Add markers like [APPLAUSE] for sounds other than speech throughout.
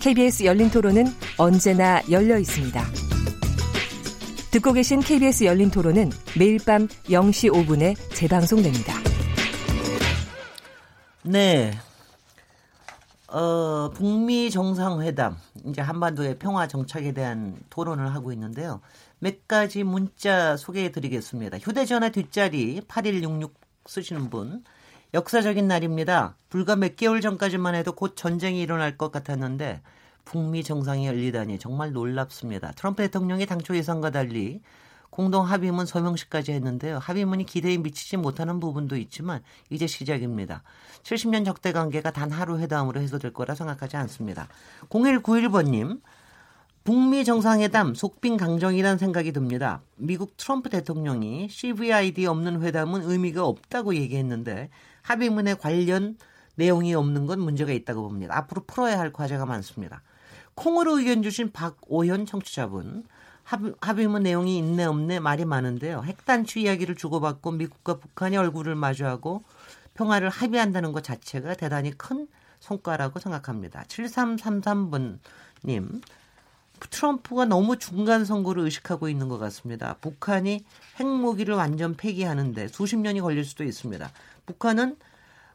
KBS 열린 토론은 언제나 열려 있습니다. 듣고 계신 KBS 열린 토론은 매일 밤 0시 5분에 재방송됩니다. 네. 어, 북미 정상회담, 이제 한반도의 평화 정착에 대한 토론을 하고 있는데요. 몇 가지 문자 소개해 드리겠습니다. 휴대전화 뒷자리 8166 쓰시는 분. 역사적인 날입니다. 불과 몇 개월 전까지만 해도 곧 전쟁이 일어날 것 같았는데 북미 정상이 열리다니 정말 놀랍습니다. 트럼프 대통령이 당초 예상과 달리 공동 합의문 서명식까지 했는데요. 합의문이 기대에 미치지 못하는 부분도 있지만 이제 시작입니다. 70년 적대 관계가 단 하루 회담으로 해소될 거라 생각하지 않습니다. 0191번님, 북미 정상회담 속빈 강정이란 생각이 듭니다. 미국 트럼프 대통령이 CVID 없는 회담은 의미가 없다고 얘기했는데 합의문에 관련 내용이 없는 건 문제가 있다고 봅니다. 앞으로 풀어야 할 과제가 많습니다. 콩으로 의견 주신 박오현 청취자분. 합의, 문 내용이 있네 없네 말이 많은데요. 핵단추 이야기를 주고받고 미국과 북한이 얼굴을 마주하고 평화를 합의한다는 것 자체가 대단히 큰 성과라고 생각합니다. 7333번님. 트럼프가 너무 중간 선거를 의식하고 있는 것 같습니다. 북한이 핵무기를 완전 폐기하는데 수십 년이 걸릴 수도 있습니다. 북한은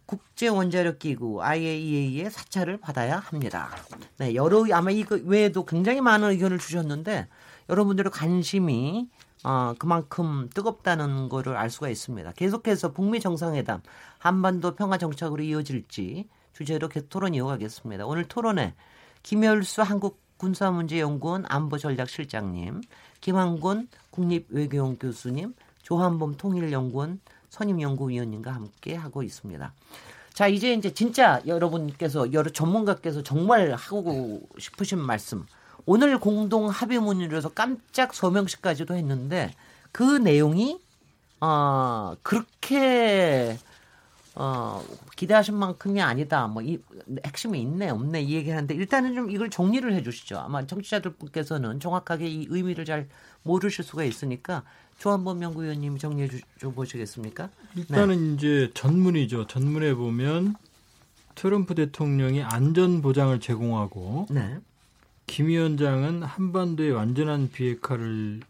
국제 원자력 기구 IAEA의 사찰을 받아야 합니다. 네, 여러 아마 이거 외에도 굉장히 많은 의견을 주셨는데 여러분들의 관심이 어, 그만큼 뜨겁다는 거를 알 수가 있습니다. 계속해서 북미 정상회담 한반도 평화 정착으로 이어질지 주제로 계속 토론 이어가겠습니다. 오늘 토론에 김열수 한국 군사문제연구원 안보전략실장님, 김한곤 국립외교원 교수님, 조한범 통일연구원 선임 연구위원님과 함께 하고 있습니다. 자, 이제 이제 진짜 여러분께서 여러 전문가께서 정말 하고 싶으신 말씀. 오늘 공동 합의문이라서 깜짝 서명식까지도 했는데 그 내용이 어 그렇게 어 기대하신 만큼이 아니다. 뭐 이 핵심이 있네 없네 이 얘기 하는데 일단은 좀 이걸 정리를 해 주시죠. 아마 청취자들께서는 정확하게 이 의미를 잘 모르실 수가 있으니까 조한범 연구위원님 정리해 줘 보시겠습니까? 일단은 네. 이제 전문이죠. 전문에 보면 트럼프 대통령이 안전 보장을 제공하고 네. 김 위원장은 한반도의 완전한 비핵화를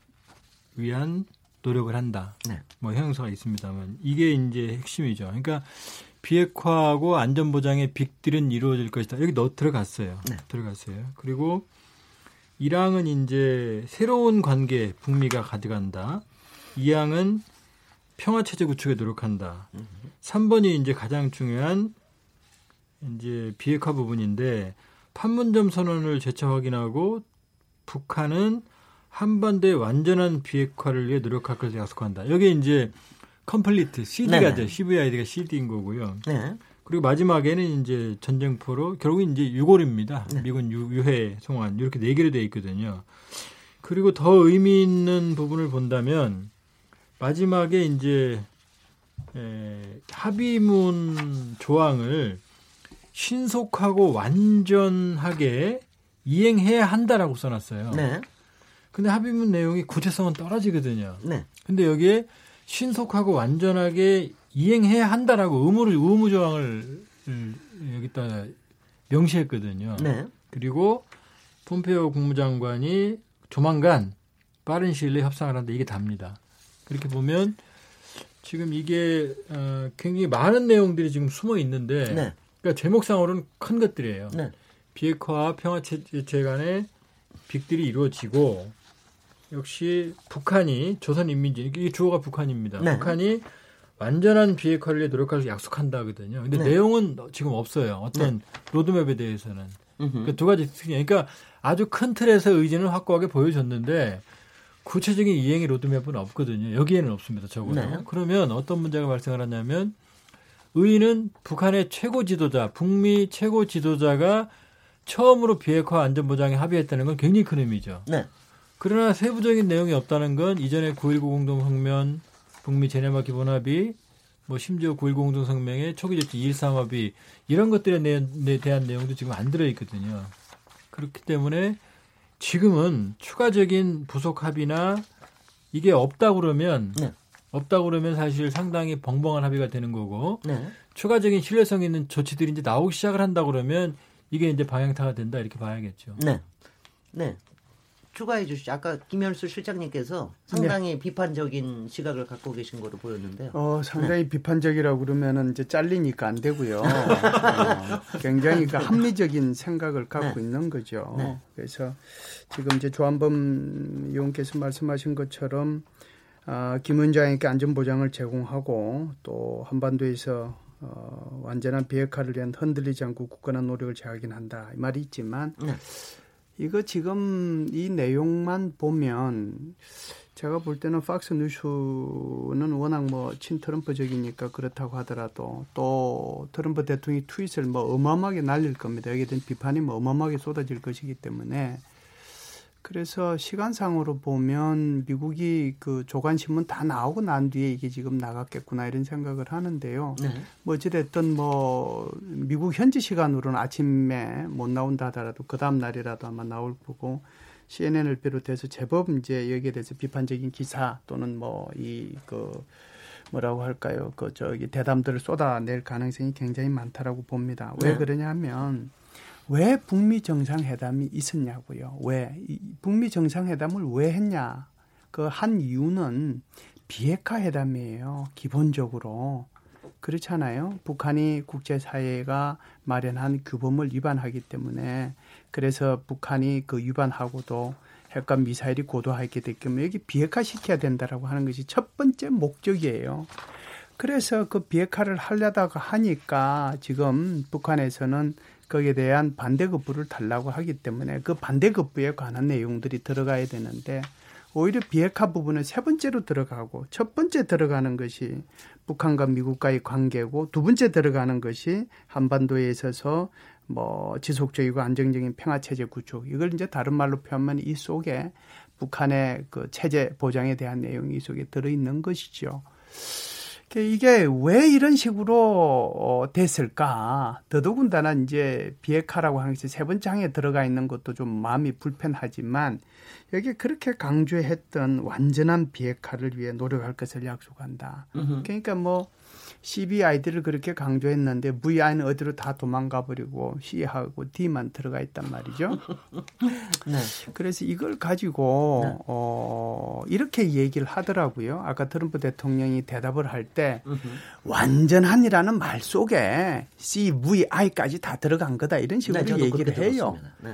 위한 노력을 한다. 네. 뭐 형용사가 있습니다만 이게 이제 핵심이죠. 그러니까 비핵화하고 안전 보장의 빅딜은 이루어질 것이다. 여기 넣 들어갔어요. 네. 들어갔어요. 그리고 일항은 이제 새로운 관계 북미가 가져간다. 이항은 평화 체제 구축에 노력한다. 3번이 이제 가장 중요한 이제 비핵화 부분인데 판문점 선언을 재차 확인하고 북한은 한반도의 완전한 비핵화를 위해 노력할 것을 약속한다. 여기 이제 complete CD가 죠 CVID가 CD인 거고요. 네. 그리고 마지막에는 이제 전쟁포로 결국 이제 유해입니다. 네. 미군 유해 송환 이렇게 네 개로 되어 있거든요. 그리고 더 의미 있는 부분을 본다면 마지막에 이제 에, 합의문 조항을 신속하고 완전하게 이행해야 한다라고 써놨어요. 네. 근데 합의문 내용이 구체성은 떨어지거든요. 네. 근데 여기에 신속하고 완전하게 이행해야 한다라고 의무를 의무 조항을 여기다 명시했거든요. 네. 그리고 폼페오 국무장관이 조만간 빠른 시일 내에 협상을 하는데 이게 답니다. 그렇게 보면 지금 이게 어, 굉장히 많은 내용들이 지금 숨어 있는데 네. 그러니까 제목상으로는 큰 것들이에요. 네. 비핵화와 평화체제 간의 빅들이 이루어지고 역시 북한이 조선인민지 이게 주어가 북한입니다. 네. 북한이 완전한 비핵화를 위해 노력할 수 약속한다거든요. 근데 네. 내용은 지금 없어요. 어떤 네. 로드맵에 대해서는 그러니까 두 가지 특징. 그러니까 아주 큰 틀에서 의지는 확고하게 보여줬는데 구체적인 이행의 로드맵은 없거든요. 여기에는 없습니다. 적어도. 네. 그러면 어떤 문제가 발생을 하냐면 의의는 북한의 최고 지도자, 북미 최고 지도자가 처음으로 비핵화 안전보장에 합의했다는 건 굉장히 큰 의미죠. 네. 그러나 세부적인 내용이 없다는 건 이전에 9.19 공동성명, 북미 제네바 기본합의, 뭐 심지어 9.19 공동성명의 초기 조치 2.13 합의 이런 것들에 대한 내용도 지금 안 들어있거든요. 그렇기 때문에 지금은 추가적인 부속 합의나 이게 없다 그러면 네. 없다 그러면 사실 상당히 벙벙한 합의가 되는 거고 네. 추가적인 신뢰성 있는 조치들이 이제 나오기 시작을 한다 그러면 이게 이제 방향타가 된다 이렇게 봐야겠죠. 네. 네. 추가해 주시죠. 아까 김현수 실장님께서 상당히 네. 비판적인 시각을 갖고 계신 거로 보였는데요. 어, 상당히 네. 비판적이라고 그러면은 이제 잘리니까 안 되고요. [LAUGHS] 어, 굉장히 그 합리적인 생각을 갖고 네. 있는 거죠. 네. 그래서 지금 이제 조한범 의원께서 말씀하신 것처럼 아, 김원장에게 안전보장을 제공하고 또 한반도에서 어, 완전한 비핵화를 위한 흔들리지 않고 굳건한 노력을 제하긴 한다. 이 말이 있지만 네. 이거 지금 이 내용만 보면 제가 볼 때는 팍스 뉴스는 워낙 뭐 친트럼프적이니까 그렇다고 하더라도 또 트럼프 대통령이 트윗을 뭐 어마어마하게 날릴 겁니다. 여기에 대한 비판이 뭐 어마어마하게 쏟아질 것이기 때문에 그래서 시간상으로 보면 미국이 그 조간 신문 다 나오고 난 뒤에 이게 지금 나갔겠구나 이런 생각을 하는데요. 네. 뭐 어찌됐든 뭐 미국 현지 시간으로는 아침에 못 나온다 하더라도 그 다음 날이라도 아마 나올 거고 CNN을 비롯해서 제법 이제 여기에 대해서 비판적인 기사 또는 뭐 이 그 뭐라고 할까요? 그 저기 대담들을 쏟아낼 가능성이 굉장히 많다라고 봅니다. 왜 네. 그러냐 하면 왜 북미 정상회담이 있었냐고요. 왜 북미 정상회담을 왜 했냐? 그 한 이유는 비핵화 회담이에요. 기본적으로 그렇잖아요. 북한이 국제사회가 마련한 규범을 위반하기 때문에 그래서 북한이 그 위반하고도 핵과 미사일이 고도화했기 때문에 여기 비핵화 시켜야 된다라고 하는 것이 첫 번째 목적이에요. 그래서 그 비핵화를 하려다가 하니까 지금 북한에서는 거기에 대한 반대급부를 달라고 하기 때문에 그 반대급부에 관한 내용들이 들어가야 되는데 오히려 비핵화 부분은 세 번째로 들어가고 첫 번째 들어가는 것이 북한과 미국과의 관계고 두 번째 들어가는 것이 한반도에 있어서 뭐 지속적이고 안정적인 평화 체제 구축 이걸 이제 다른 말로 표현하면 이 속에 북한의 그 체제 보장에 대한 내용이 이 속에 들어 있는 것이죠. 이게 왜 이런 식으로 어, 됐을까? 더더군다나 이제 비핵화라고 하는 것이 세 번째 항에 들어가 있는 것도 좀 마음이 불편하지만 여기 그렇게 강조했던 완전한 비핵화를 위해 노력할 것을 약속한다. 그러니까 뭐 CBID를 그렇게 강조했는데 VI는 어디로 다 도망가 버리고 C하고 D만 들어가 있단 말이죠. [LAUGHS] 네. 그래서 이걸 가지고 네. 어 이렇게 얘기를 하더라고요. 아까 트럼프 대통령이 대답을 할 때 완전한이라는 말 속에 CVI까지 다 들어간 거다 이런 식으로 네, 얘기를 해요. 네.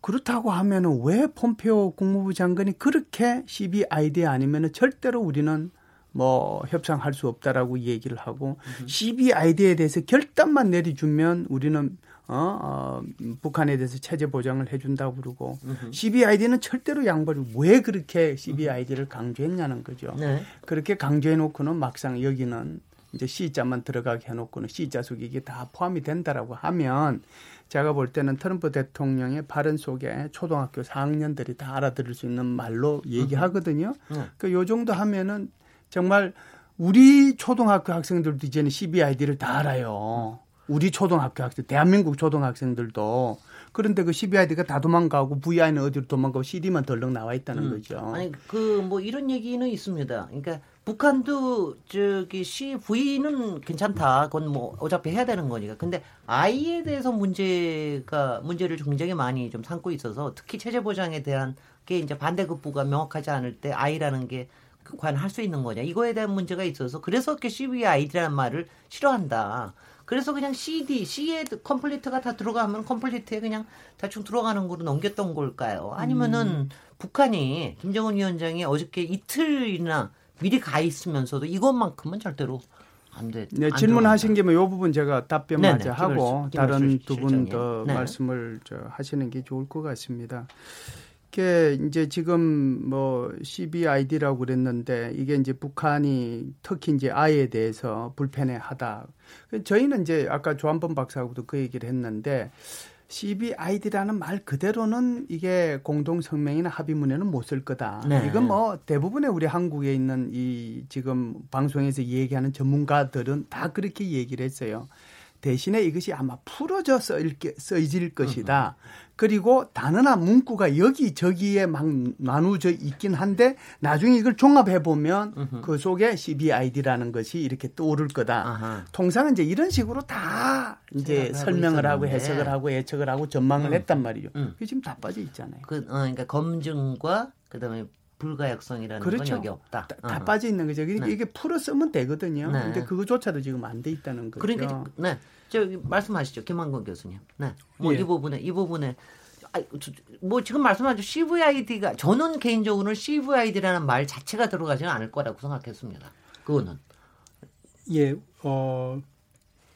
그렇다고 하면은 왜 폼페오 국무부 장관이 그렇게 CBID 아니면은 절대로 우리는 뭐 협상할 수 없다라고 얘기를 하고 음. CBID에 대해서 결단만 내려주면 우리는 어, 어 북한에 대해서 체제 보장을 해준다고 그러고 음흠. CBID는 절대로 양보를 왜 그렇게 CBID를 강조했냐는 거죠. 네. 그렇게 강조해놓고는 막상 여기는 이제 C자만 들어가게 해놓고는 C자 속에 이게 다 포함이 된다라고 하면 제가 볼 때는 트럼프 대통령의 발언 속에 초등학교 4학년들이 다 알아들을 수 있는 말로 얘기하거든요. 음. 그요 정도 하면은 정말 우리 초등학교 학생들도 이제는 CBID를 다 알아요. 우리 초등학교 학생, 대한민국 초등학생들도. 그런데 그 CBID가 다 도망가고 VI는 어디로 도망가고 CD만 덜렁 나와 있다는 음. 거죠. 아니, 그 뭐 이런 얘기는 있습니다. 그러니까 북한도 저기 CV는 괜찮다. 그건 뭐 어차피 해야 되는 거니까. 근데 I에 대해서 문제가 문제를 굉장히 많이 좀 삼고 있어서 특히 체제 보장에 대한 게 이제 반대급부가 명확하지 않을 때 I라는 게 과연 할수 있는 거냐 이거에 대한 문제가 있어서 그래서 CVID라는 말을 싫어한다. 그래서 그냥 CD, C에 컴플리트가 다 들어가면 컴플리트에 그냥 대충 들어가는 거로 넘겼던 걸까요? 아니면은 음. 북한이 김정은 위원장이 어저께 이틀이나 미리 가 있으면서도 이것만큼은 절대로 안 돼. 네, 질문하신 김에 이 부분 제가 답변 먼저 하고 다른 두 분더 네. 말씀을 저 하시는 게 좋을 것 같습니다. 이게 이제 지금 뭐 CBID라고 그랬는데 이게 이제 북한이 특히 이제 아이에 대해서 불편해하다. 저희는 이제 아까 조한범 박사하고도 그 얘기를 했는데 CBID라는 말 그대로는 이게 공동 성명이나 합의문에는 못 쓸 거다. 네. 이건 뭐 대부분의 우리 한국에 있는 이 지금 방송에서 얘기하는 전문가들은 다 그렇게 얘기를 했어요. 대신에 이것이 아마 풀어져 써질 것이다. 그리고 단어나 문구가 여기 저기에 막 나누어져 있긴 한데 나중에 이걸 종합해 보면 그 속에 CBID라는 것이 이렇게 떠오를 거다. 아하. 통상은 이제 이런 식으로 다 이제 설명을 하고 해석을 하고 예측을 하고 전망을 음. 했단 말이죠. 음. 그게 지금 다 빠져 있잖아요. 그 어, 그러니까 검증과 그다음에 불가역성이라는 그렇죠. 건 여기 없다. 다, 다 빠져 있는 거죠. 그러니까 네. 이게 풀어 쓰면 되거든요. 네. 근데 그거조차도 지금 안 돼 있다는 거죠. 그러니까 네. 저기 말씀하시죠. 김한건 교수님. 네. 뭐이 예. 부분에 이 부분에 뭐 지금 말씀하신 CVID가 저는 개인적으로는 CVID라는 말 자체가 들어가지는 않을 거라고 생각했습니다. 그거는 예, 어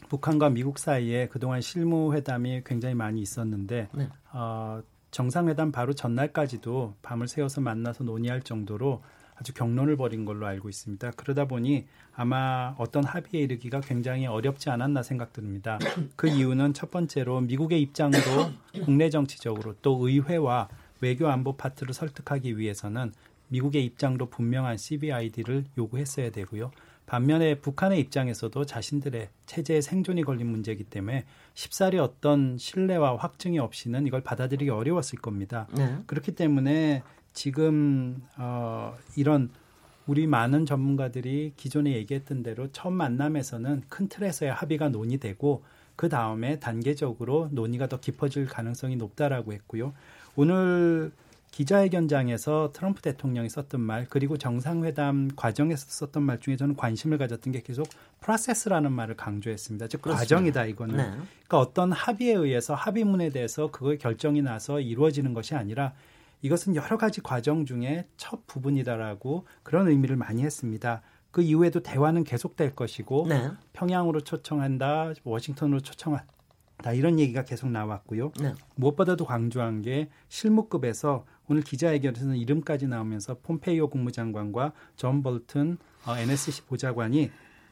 북한과 미국 사이에 그동안 실무 회담이 굉장히 많이 있었는데 네. 어 정상회담 바로 전날까지도 밤을 새워서 만나서 논의할 정도로 아주 경론을 벌인 걸로 알고 있습니다. 그러다 보니 아마 어떤 합의에 이르기가 굉장히 어렵지 않았나 생각됩니다. 그 이유는 첫 번째로 미국의 입장도 [COUGHS] 국내 정치적으로 또 의회와 외교 안보 파트를 설득하기 위해서는 미국의 입장도 분명한 CBID를 요구했어야 되고요. 반면에 북한의 입장에서도 자신들의 체제의 생존이 걸린 문제이기 때문에 쉽사리 어떤 신뢰와 확증이 없이는 이걸 받아들이기 어려웠을 겁니다. 네. 그렇기 때문에 지금 어 이런 우리 많은 전문가들이 기존에 얘기했던 대로 첫 만남에서는 큰 틀에서의 합의가 논의되고 그 다음에 단계적으로 논의가 더 깊어질 가능성이 높다라고 했고요. 오늘 기자회견장에서 트럼프 대통령이 썼던 말 그리고 정상회담 과정에서 썼던 말 중에 저는 관심을 가졌던 게 계속 프로세스라는 말을 강조했습니다. 즉 그렇습니다. 과정이다 이거는. 네. 그러니까 어떤 합의에 의해서 합의문에 대해서 그걸 결정이 나서 이루어지는 것이 아니라 이것은 여러 가지 과정 중에 첫 부분이다라고 그런 의미를 많이 했습니다. 그 이후에도 대화는 계속될 것이고 네. 평양으로 초청한다, 워싱턴으로 초청한다 이런 얘기가 계속 나왔고요. 네. 무엇보다도 강조한 게 실무급에서 오늘 기자회견에서는 이름까지 나오면서 폼페이오 국무장관과 존 볼튼 어, NSC 보좌관이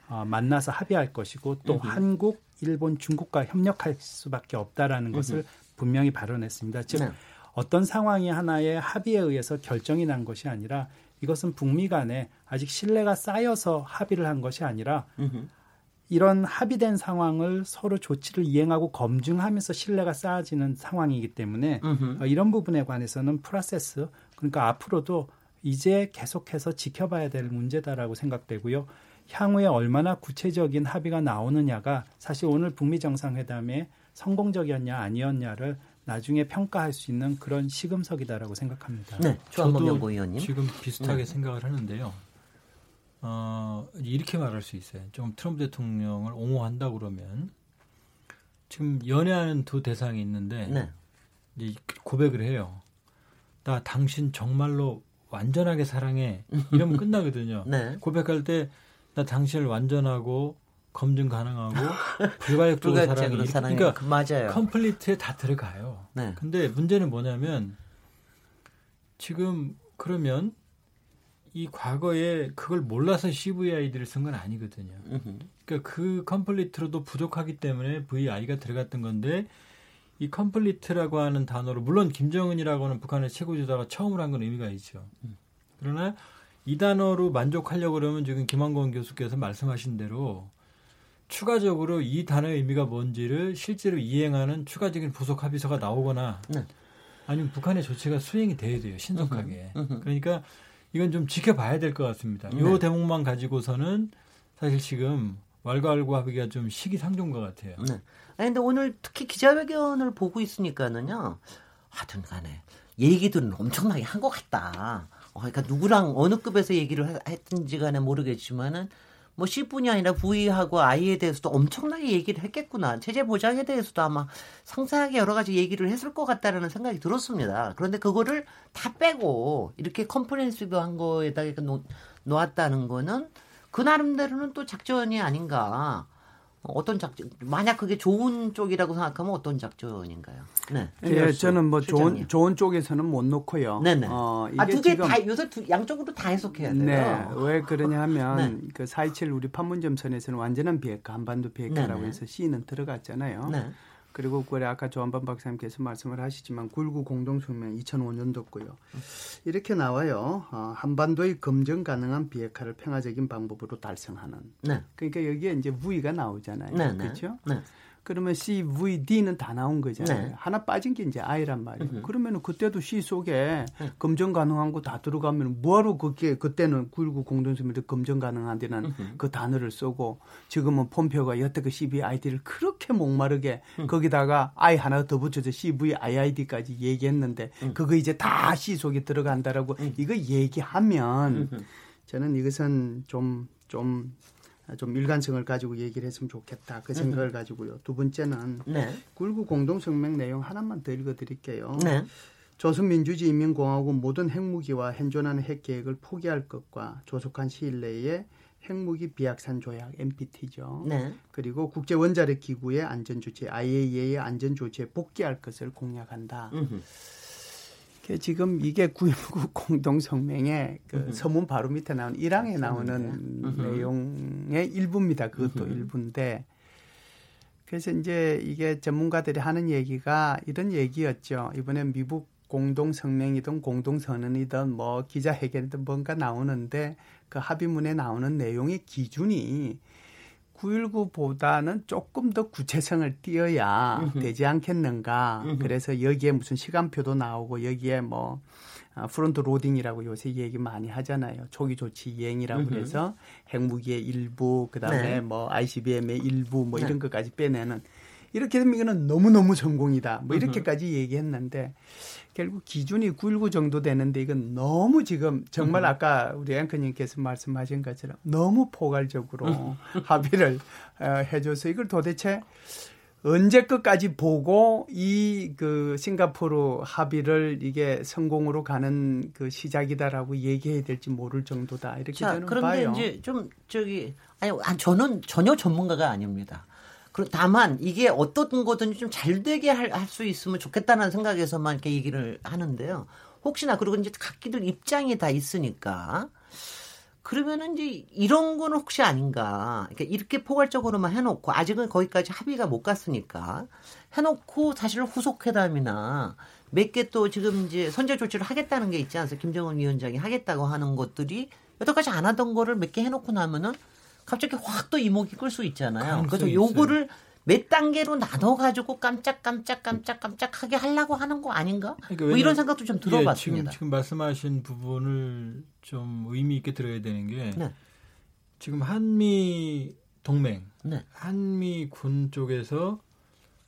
어, 만나서 합의할 것이고 또 으흠. 한국, 일본, 중국과 협력할 수밖에 없다라는 으흠. 것을 분명히 발언했습니다. 즉 네. 어떤 상황이 하나의 합의에 의해서 결정이 난 것이 아니라 이것은 북미 간에 아직 신뢰가 쌓여서 합의를 한 것이 아니라 이런 합의된 상황을 서로 조치를 이행하고 검증하면서 신뢰가 쌓아지는 상황이기 때문에 어, 이런 부분에 관해서는 프로세스 그러니까 앞으로도 이제 계속해서 지켜봐야 될 문제다라고 생각되고요. 향후에 얼마나 구체적인 합의가 나오느냐가 사실 오늘 북미 정상회담에 성공적이었냐 아니었냐를 나중에 평가할 수 있는 그런 시금석이다라고 생각합니다. 네, 저도. 지금 비슷하게 네. 생각을 하는데요. 어, 이렇게 말할 수 있어요. 좀 트럼프 대통령을 옹호한다 그러면 지금 연애하는 두 대상이 있는데 네. 이제 고백을 해요. 나 당신 정말로 완전하게 사랑해. 이러면 끝나거든요. [LAUGHS] 네. 고백할 때 나 당신을 완전하고 검증 가능하고 [LAUGHS] 불가역적으로 사랑이 그러니까 그 맞아요. complete에 다 들어가요. 네. 근데 문제는 뭐냐면 지금 그러면 이 과거에 그걸 몰라서 CVID를 쓴 건 아니거든요. 그러니까 그 complete로도 부족하기 때문에 VI가 들어갔던 건데 이 complete라고 하는 단어로 물론 김정은이라고 하는 북한의 최고 지도자가 처음으로 한 건 의미가 있죠. 음. 그러나 이 단어로 만족하려고 그러면 지금 김한권 교수께서 말씀하신 대로 추가적으로 이 단어의 의미가 뭔지를 실제로 이행하는 추가적인 부속 합의서가 나오거나 네. 아니면 북한의 조치가 수행이 돼야 돼요 신속하게. 그러니까 이건 좀 지켜봐야 될 것 같습니다. 네. 요 대목만 가지고서는 사실 지금 왈가왈부하기가 좀 시기상조인 것 같아요. 네. 아니 근데 오늘 특히 기자회견을 보고 있으니까는요. 하여튼 간에 얘기들은 엄청나게 한 것 같다. 어, 그러니까 누구랑 어느 급에서 얘기를 했든지 간에 모르겠지만은 뭐 C뿐이 아니라 V하고 I에 대해서도 엄청나게 얘기를 했겠구나. 체제 보장에 대해서도 아마 상세하게 여러 가지 얘기를 했을 것 같다라는 생각이 들었습니다. 그런데 그거를 다 빼고 이렇게 컴프레hen시브한 거에다가 놓, 놓았다는 거는 그 나름대로는 또 작전이 아닌가. 어떤 작전? 만약 그게 좋은 쪽이라고 생각하면 어떤 작전인가요? 네. 예, 저는 뭐 좋은 좋은 쪽에서는 못 놓고요. 네네. 어, 아, 두 개 다 요새 두, 양쪽으로 다 해석해야 돼요. 네. 왜 그러냐면 네. 그4.27 우리 판문점 선에서는 완전한 비핵화, 한반도 비핵화라고 네네. 해서 C는 들어갔잖아요. 네. 그리고 그래 아까 조한반 박사님께서 말씀을 하시지만 9.19 공동성명 2005년도고요. 이렇게 나와요. 어, 한반도의 검증 가능한 비핵화를 평화적인 방법으로 달성하는. 네. 그러니까 여기에 이제 V가 나오잖아요. 네, 네. 그렇죠? 네. 그러면 CVD는 다 나온 거잖아요. 네. 하나 빠진 게 이제 I란 말이에요. 그러면은 그때도 C 속에 네. 검증 가능한 거 다 들어가면 뭐하러 그게 그때는 9.19 공동성명도 검증 가능한 데는 그 단어를 쓰고 지금은 폼표가 여태 그 CVID를 그렇게 목마르게 음. 거기다가 I 하나 더 붙여서 CVIID까지 얘기했는데 음. 그거 이제 다 C 속에 들어간다라고 음. 이거 얘기하면 저는 이것은 좀, 좀 좀 일관성을 가지고 얘기를 했으면 좋겠다. 그 생각을 가지고요. 두 번째는 네. 굴구 공동성명 내용 하나만 더 읽어드릴게요. 네. 조선민주주의인민공화국 모든 핵무기와 현존하는 핵계획을 포기할 것과 조속한 시일 내에 핵무기 비약산 조약 NPT죠. 네. 그리고 국제 원자력 기구의 안전 조치 IAEA의 안전 조치에 복귀할 것을 공약한다. 음흠. 지금 이게 9.19 공동성명의 그 서문 바로 밑에 나온 1항에 나오는 내용의 일부입니다. 그것도 일부인데. 그래서 이제 이게 전문가들이 하는 얘기가 이런 얘기였죠. 이번에 미국 공동성명이든 공동선언이든 뭐 기자회견이든 뭔가 나오는데 그 합의문에 나오는 내용의 기준이 919보다는 조금 더 구체성을 띄어야 으흠. 되지 않겠는가. 으흠. 그래서 여기에 무슨 시간표도 나오고 여기에 뭐 아, front loading이라고 요새 얘기 많이 하잖아요. 초기 조치 이행이라고 으흠. 그래서 핵무기의 일부, 그다음에 네. 뭐 ICBM의 일부 뭐 네. 이런 것까지 빼내는 이렇게 되면 이거는 너무너무 성공이다. 뭐 이렇게까지 얘기했는데 결국 기준이 919 정도 되는데 이건 너무 지금 정말 음. 아까 우리 앵커님께서 말씀하신 것처럼 너무 포괄적으로 음. [LAUGHS] 합의를 어, 해줘서 이걸 도대체 언제 끝까지 보고 이 그 싱가포르 합의를 이게 성공으로 가는 그 시작이다라고 얘기해야 될지 모를 정도다 이렇게 자, 저는 그런데 봐요. 이제 좀 저기 아니 저는 전혀 전문가가 아닙니다. 다만 이게 어떤 거든지 좀 잘 되게 할 수 있으면 좋겠다는 생각에서만 이렇게 얘기를 하는데요. 혹시나 그리고 이제 각기들 입장이 다 있으니까 그러면은 이제 이런 거는 혹시 아닌가. 그러니까 이렇게 포괄적으로만 해놓고 아직은 거기까지 합의가 못 갔으니까 해놓고 사실 후속회담이나 몇 개 또 지금 이제 선제 조치를 하겠다는 게 있지 않습니까? 김정은 위원장이 하겠다고 하는 것들이 여태까지 안 하던 거를 몇 개 해놓고 나면은 갑자기 확 또 이목이 끌 수 있잖아요. 그래서 요거를 몇 단계로 나눠 가지고 깜짝 깜짝 깜짝 깜짝하게 하려고 하는 거 아닌가? 그러니까 뭐 이런 생각도 좀 들어봤습니다. 예, 지금 지금 말씀하신 부분을 좀 의미 있게 들어야 되는 게 네. 지금 한미 동맹, 네. 한미 군 쪽에서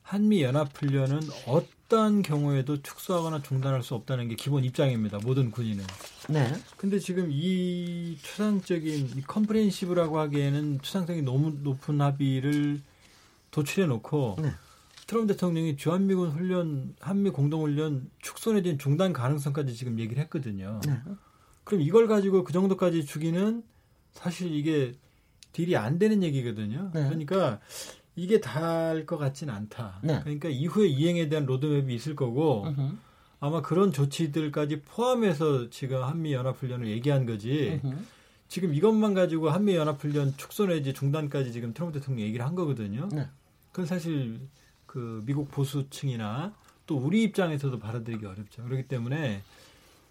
한미 연합 훈련은 어 떠한 경우에도 축소하거나 중단할 수 없다는 게 기본 입장입니다. 모든 군인은. 네. 근데 지금 이 추상적인 이 comprehensive라고 하기에는 추상성이 너무 높은 합의를 도출해 놓고 네. 트럼프 대통령이 주한미군 훈련, 한미 공동훈련 축소 내진 중단 가능성까지 지금 얘기를 했거든요. 네. 그럼 이걸 가지고 그 정도까지 주기는 사실 이게 deal이 안 되는 얘기거든요. 네. 그러니까 이게 다일 것 같지는 않다. 네. 그러니까 이후에 이행에 대한 로드맵이 있을 거고 uh-huh. 아마 그런 조치들까지 포함해서 지금 한미 연합훈련을 얘기한 거지. uh-huh. 지금 이것만 가지고 한미 연합훈련 축소 내지 중단까지 지금 트럼프 대통령이 얘기를 한 거거든요. 네. 그건 사실 그 미국 보수층이나 또 우리 입장에서도 받아들이기 어렵죠. 그렇기 때문에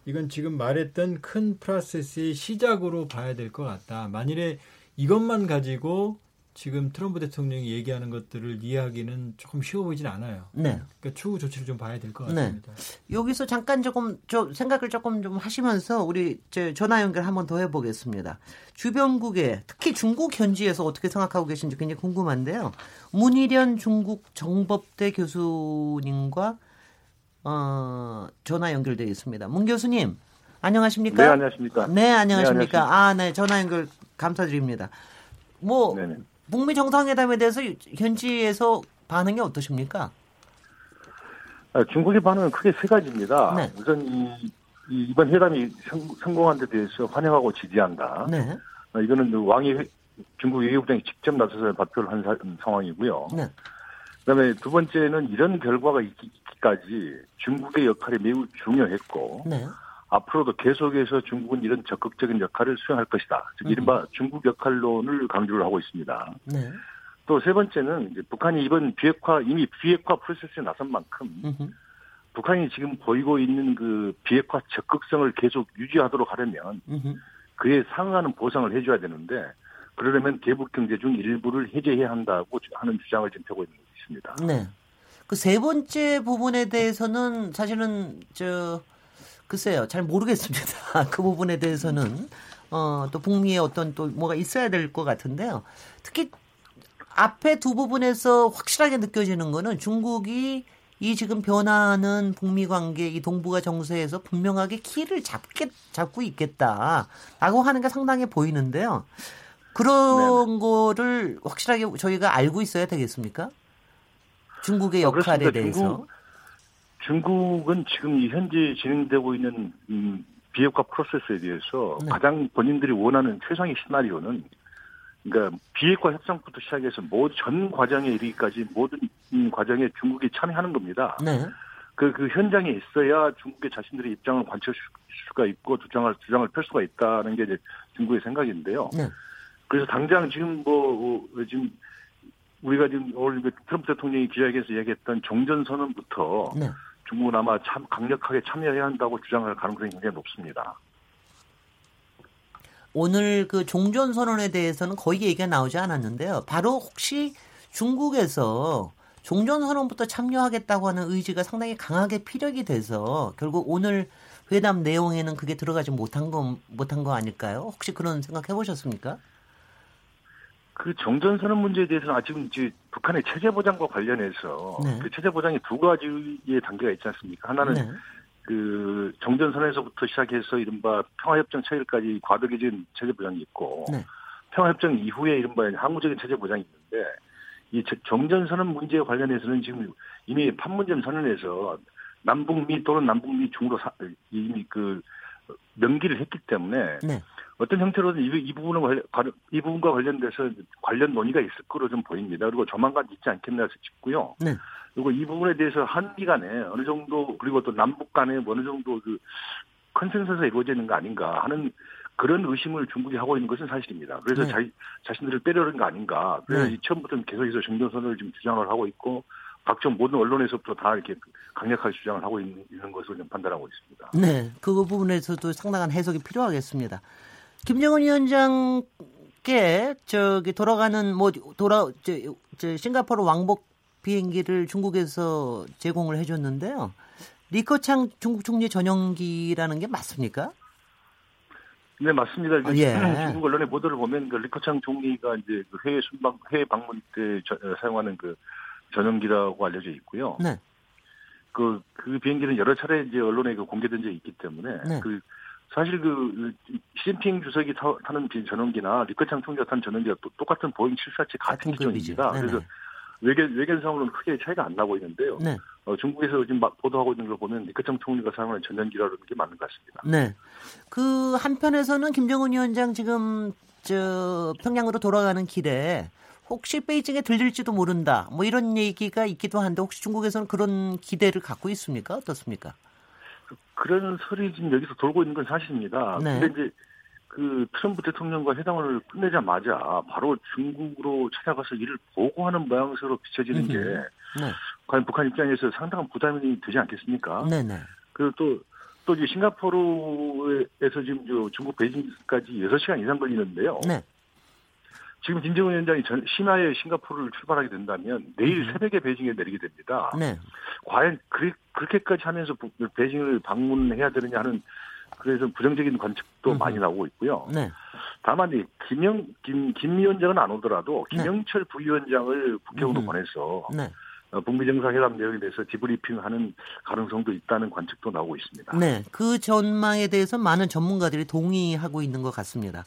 이건 지금 말했던 큰 프로세스의 시작으로 봐야 될 것 같다. 만일에 이것만 가지고 지금 트럼프 대통령이 얘기하는 것들을 이해하기는 조금 쉬워 보이진 않아요. 네. 그러니까 추후 조치를 좀 봐야 될것 네. 같습니다. 네. 여기서 잠깐 조금 좀 생각을 조금 좀 하시면서 우리 전화 연결 한번 더 해보겠습니다. 주변국에 특히 중국 현지에서 어떻게 생각하고 계신지 굉장히 궁금한데요. 문희련 중국 정법대 교수님과 어, 전화 연결되어 있습니다. 문 교수님 안녕하십니까? 네 안녕하십니까? 네 안녕하십니까? 네, 아네 전화 연결 감사드립니다. 뭐 네네. 북미 정상회담에 대해서 현지에서 반응이 어떠십니까? 아, 중국의 반응은 크게 세 가지입니다. 네. 우선 이, 이 번 회담이 성, 공한데 대해서 환영하고 지지한다. 네. 아, 이거는 그 왕이 중국 외교부장이 직접 나서서 발표를 한 사, 상황이고요. 네. 그다음에 두 번째는 이런 결과가 있기까지 중국의 역할이 매우 중요했고 네. 앞으로도 계속해서 중국은 이런 적극적인 역할을 수행할 것이다. 즉 이른바 음. 중국 역할론을 강조를 하고 있습니다. 네. 또세 번째는 이제 북한이 이번 비핵화 이미 비핵화 프로세스에 나선 만큼 음흠. 북한이 지금 보이고 있는 그 비핵화 적극성을 계속 유지하도록 하려면 음흠. 그에 상응하는 보상을 해줘야 되는데 그러려면 대북 경제 중 일부를 해제해야 한다고 하는 주장을 지금 펴고 있습니다. 네. 그 세 번째 부분에 대해서는 사실은 저 글쎄요 잘 모르겠습니다. [LAUGHS] 그 부분에 대해서는 어, 또 북미의 어떤 또 뭐가 있어야 될 것 같은데요. 특히 앞에 두 부분에서 확실하게 느껴지는 거는 중국이 이 지금 변화하는 북미 관계, 이 동북아 정세에서 분명하게 키를 잡게, 잡고 있겠다라고 하는 게 상당히 보이는데요. 그런 네네. 거를 확실하게 저희가 알고 있어야 되겠습니까? 중국의 아, 역할에 아, 대해서. 중국, 은 지금 이 현재 진행되고 있는 음, 비핵화 프로세스에 대해서 네. 가장 본인들이 원하는 최상의 시나리오는 그러니까 비핵화 협상부터 시작해서 모든 과정에 이르기까지 모든 과정에 중국이 참여하는 겁니다. 네. 그, 그 현장에 있어야 중국의 자신들의 입장을 관철 수가 있고 주장을, 주장을 펼 수가 있다는 게 이제 중국의 생각인데요. 네. 그래서 당장 지금 뭐, 어, 지금 우리가 지금 오늘 트럼프 대통령이 기자회견에서 얘기했던 종전 선언부터 네. 중국은 아마 참 강력하게 참여해야 한다고 주장할 가능성이 굉장히 높습니다. 오늘 그 종전 선언에 대해서는 거의 얘기가 나오지 않았는데요. 바로 혹시 중국에서 종전 선언부터 참여하겠다고 하는 의지가 상당히 강하게 피력이 돼서 결국 오늘 회담 내용에는 그게 들어가지 못한 거 못한 거 아닐까요? 혹시 그런 생각 해보셨습니까? 그 정전선언 문제에 대해서는 아직은 이제 북한의 체제 보장과 관련해서 네. 그 체제 보장이 두 가지의 단계가 있지 않습니까? 하나는 네. 그 정전선에서부터 시작해서 이른바 평화협정 체결까지 과도기적인 체제 보장이 있고 네. 평화협정 이후에 이른바 항구적인 체제 보장이 있는데 이 정전선언 문제에 관련해서는 지금 이미 판문점 선언에서 남북미 또는 남북미 중으로 이미 그 명기를 했기 때문에 네. 어떤 형태로든 이, 이 부분은 이 부분과 관련돼서 관련 논의가 있을 거로 좀 보입니다. 그리고 조만간 있지 않겠나 싶고요. 네. 그리고 이 부분에 대해서 한미 간에 어느 정도 그리고 또 남북 간에 어느 정도 그 컨센서스가 이루어지는 거 아닌가 하는 그런 의심을 중국이 하고 있는 것은 사실입니다. 그래서 네. 자기 자신들을 빼려는 거 아닌가. 그래서 네. 처음부터 계속해서 종전선언을 지금 주장을 하고 있고 각종 모든 언론에서부터 다 이렇게 강력하게 주장을 하고 있는, 있는 것으로 좀 판단하고 있습니다. 네, 그 부분에서도 상당한 해석이 필요하겠습니다. 김정은 위원장께 저기 돌아가는 뭐 돌아 저, 저 싱가포르 왕복 비행기를 중국에서 제공을 해줬는데요. 리커창 중국 총리 전용기라는 게 맞습니까? 네 맞습니다. 아, 예. [CLEARS THROAT] 중국 언론의 보도를 보면 그 리커창 총리가 이제 그 해외 순방 해외 방문 때 저, 어, 사용하는 그 전용기라고 알려져 있고요. 네. 그, 그 비행기는 여러 차례 이제 언론에 그 공개된 적이 있기 때문에 네. 그 사실 그 시진핑 주석이 타, 는 전용기나 리커창 총리가 탄 전용기가 또 똑같은 보잉 747 같은 기종입니다. 그래서 외견 외견상으로는 크게 차이가 안 나고 있는데요. 네. 어, 중국에서 지금 막 보도하고 있는 걸 보면 리커창 총리가 사용하는 전용기라는 게 맞는 것 같습니다. 네. 그 한편에서는 김정은 위원장 지금 저 평양으로 돌아가는 길에 혹시 베이징에 들릴지도 모른다. 뭐 이런 얘기가 있기도 한데 혹시 중국에서는 그런 기대를 갖고 있습니까? 어떻습니까? 그런 설이 지금 여기서 돌고 있는 건 사실입니다. 네. 근데 이제 그 트럼프 대통령과 회담을 끝내자마자 바로 중국으로 찾아가서 이를 보고하는 모양새로 비춰지는 음흠. 게 네. 과연 북한 입장에서 상당한 부담이 되지 않겠습니까? 네네. 네. 그리고 또, 또 이제 싱가포르에서 지금 중국 베이징까지 6시간 이상 걸리는데요. 네. 지금 김정은 위원장이 전, 심야에 싱가포르를 출발하게 된다면 내일 음. 새벽에 베이징에 내리게 됩니다. 네. 과연 그, 그렇게까지 하면서 베이징을 방문해야 되느냐 하는 그래서 부정적인 관측도 음. 많이 나오고 있고요. 네. 다만 이 김영 김, 김 위원장은 안 오더라도 네. 김영철 네. 부위원장을 국회로 음. 보내서 네. 어, 북미 정상회담 내용에 대해서 디브리핑하는 가능성도 있다는 관측도 나오고 있습니다. 네, 그 전망에 대해서 많은 전문가들이 동의하고 있는 것 같습니다.